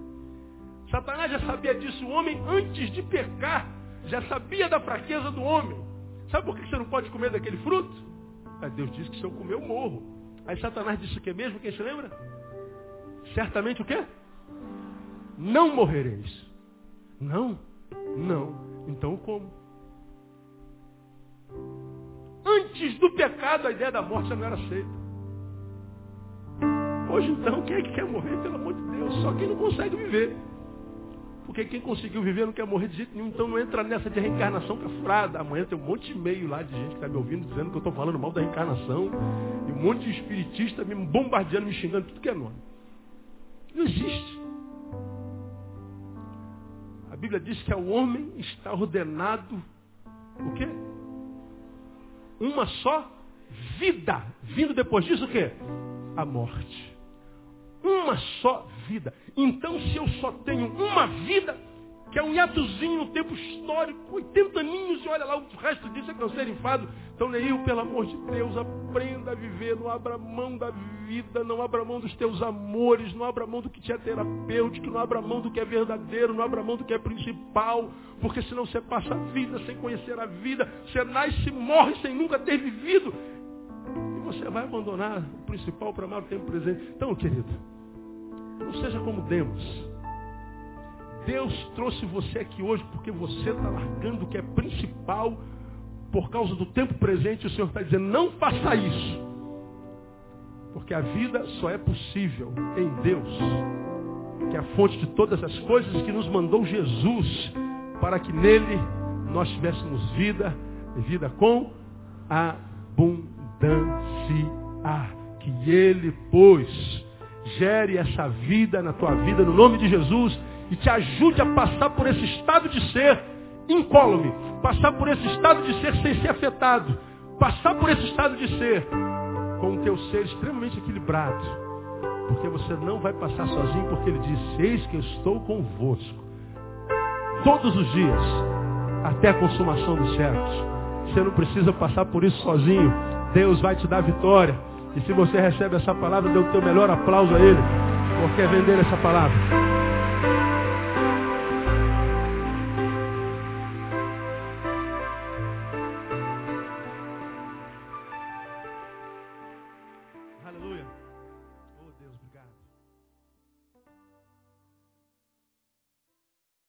Satanás já sabia disso, o homem antes de pecar, já sabia da fraqueza do homem. Sabe por que você não pode comer daquele fruto? Deus disse que se eu comer eu morro. Aí Satanás disse o que mesmo? Quem se lembra? certamente o quê? Não morrereis. Não, não. Então como? Antes do pecado, a ideia da morte já não era aceita. Hoje então, quem é que quer morrer, pelo amor de Deus? Só quem não consegue viver. Porque quem conseguiu viver não quer morrer de jeito nenhum, então não entra nessa de reencarnação que furada. Amanhã tem um monte de e-mail lá de gente que está me ouvindo dizendo que eu estou falando mal da reencarnação. E um monte de espiritista me bombardeando, me xingando, tudo que é nome. Não existe. Bíblia diz que ao homem está ordenado o quê? Uma só vida. Vindo depois disso o quê? A morte. Uma só vida. Então, se eu só tenho uma vida, que é um hiatozinho no tempo histórico, 80 aninhos, e olha lá, o resto disso é canseiro enfado. Então, Neil, pelo amor de Deus, aprenda a viver, não abra mão da vida, não abra mão dos teus amores, não abra mão do que te é terapêutico, não abra mão do que é verdadeiro, não abra mão do que é principal, porque senão você passa a vida sem conhecer a vida, você nasce e morre sem nunca ter vivido, e você vai abandonar o principal para amar o tempo presente. Então, querido, não seja como Demos. Deus trouxe você aqui hoje porque você está largando o que é principal por causa do tempo presente. O Senhor está dizendo, não faça isso. Porque a vida só é possível em Deus, que é a fonte de todas as coisas que nos mandou Jesus, para que nele nós tivéssemos vida vida com abundância. Que ele, pois, gere essa vida na tua vida, no nome de Jesus, e te ajude a passar por esse estado de ser incólume, passar por esse estado de ser sem ser afetado, passar por esse estado de ser com o teu ser extremamente equilibrado. Porque você não vai passar sozinho, porque ele diz, eis que eu estou convosco. Todos os dias, até a consumação dos séculos. Você não precisa passar por isso sozinho. Deus vai te dar vitória. E se você recebe essa palavra, dê o teu melhor aplauso a Ele, porque é vender essa palavra.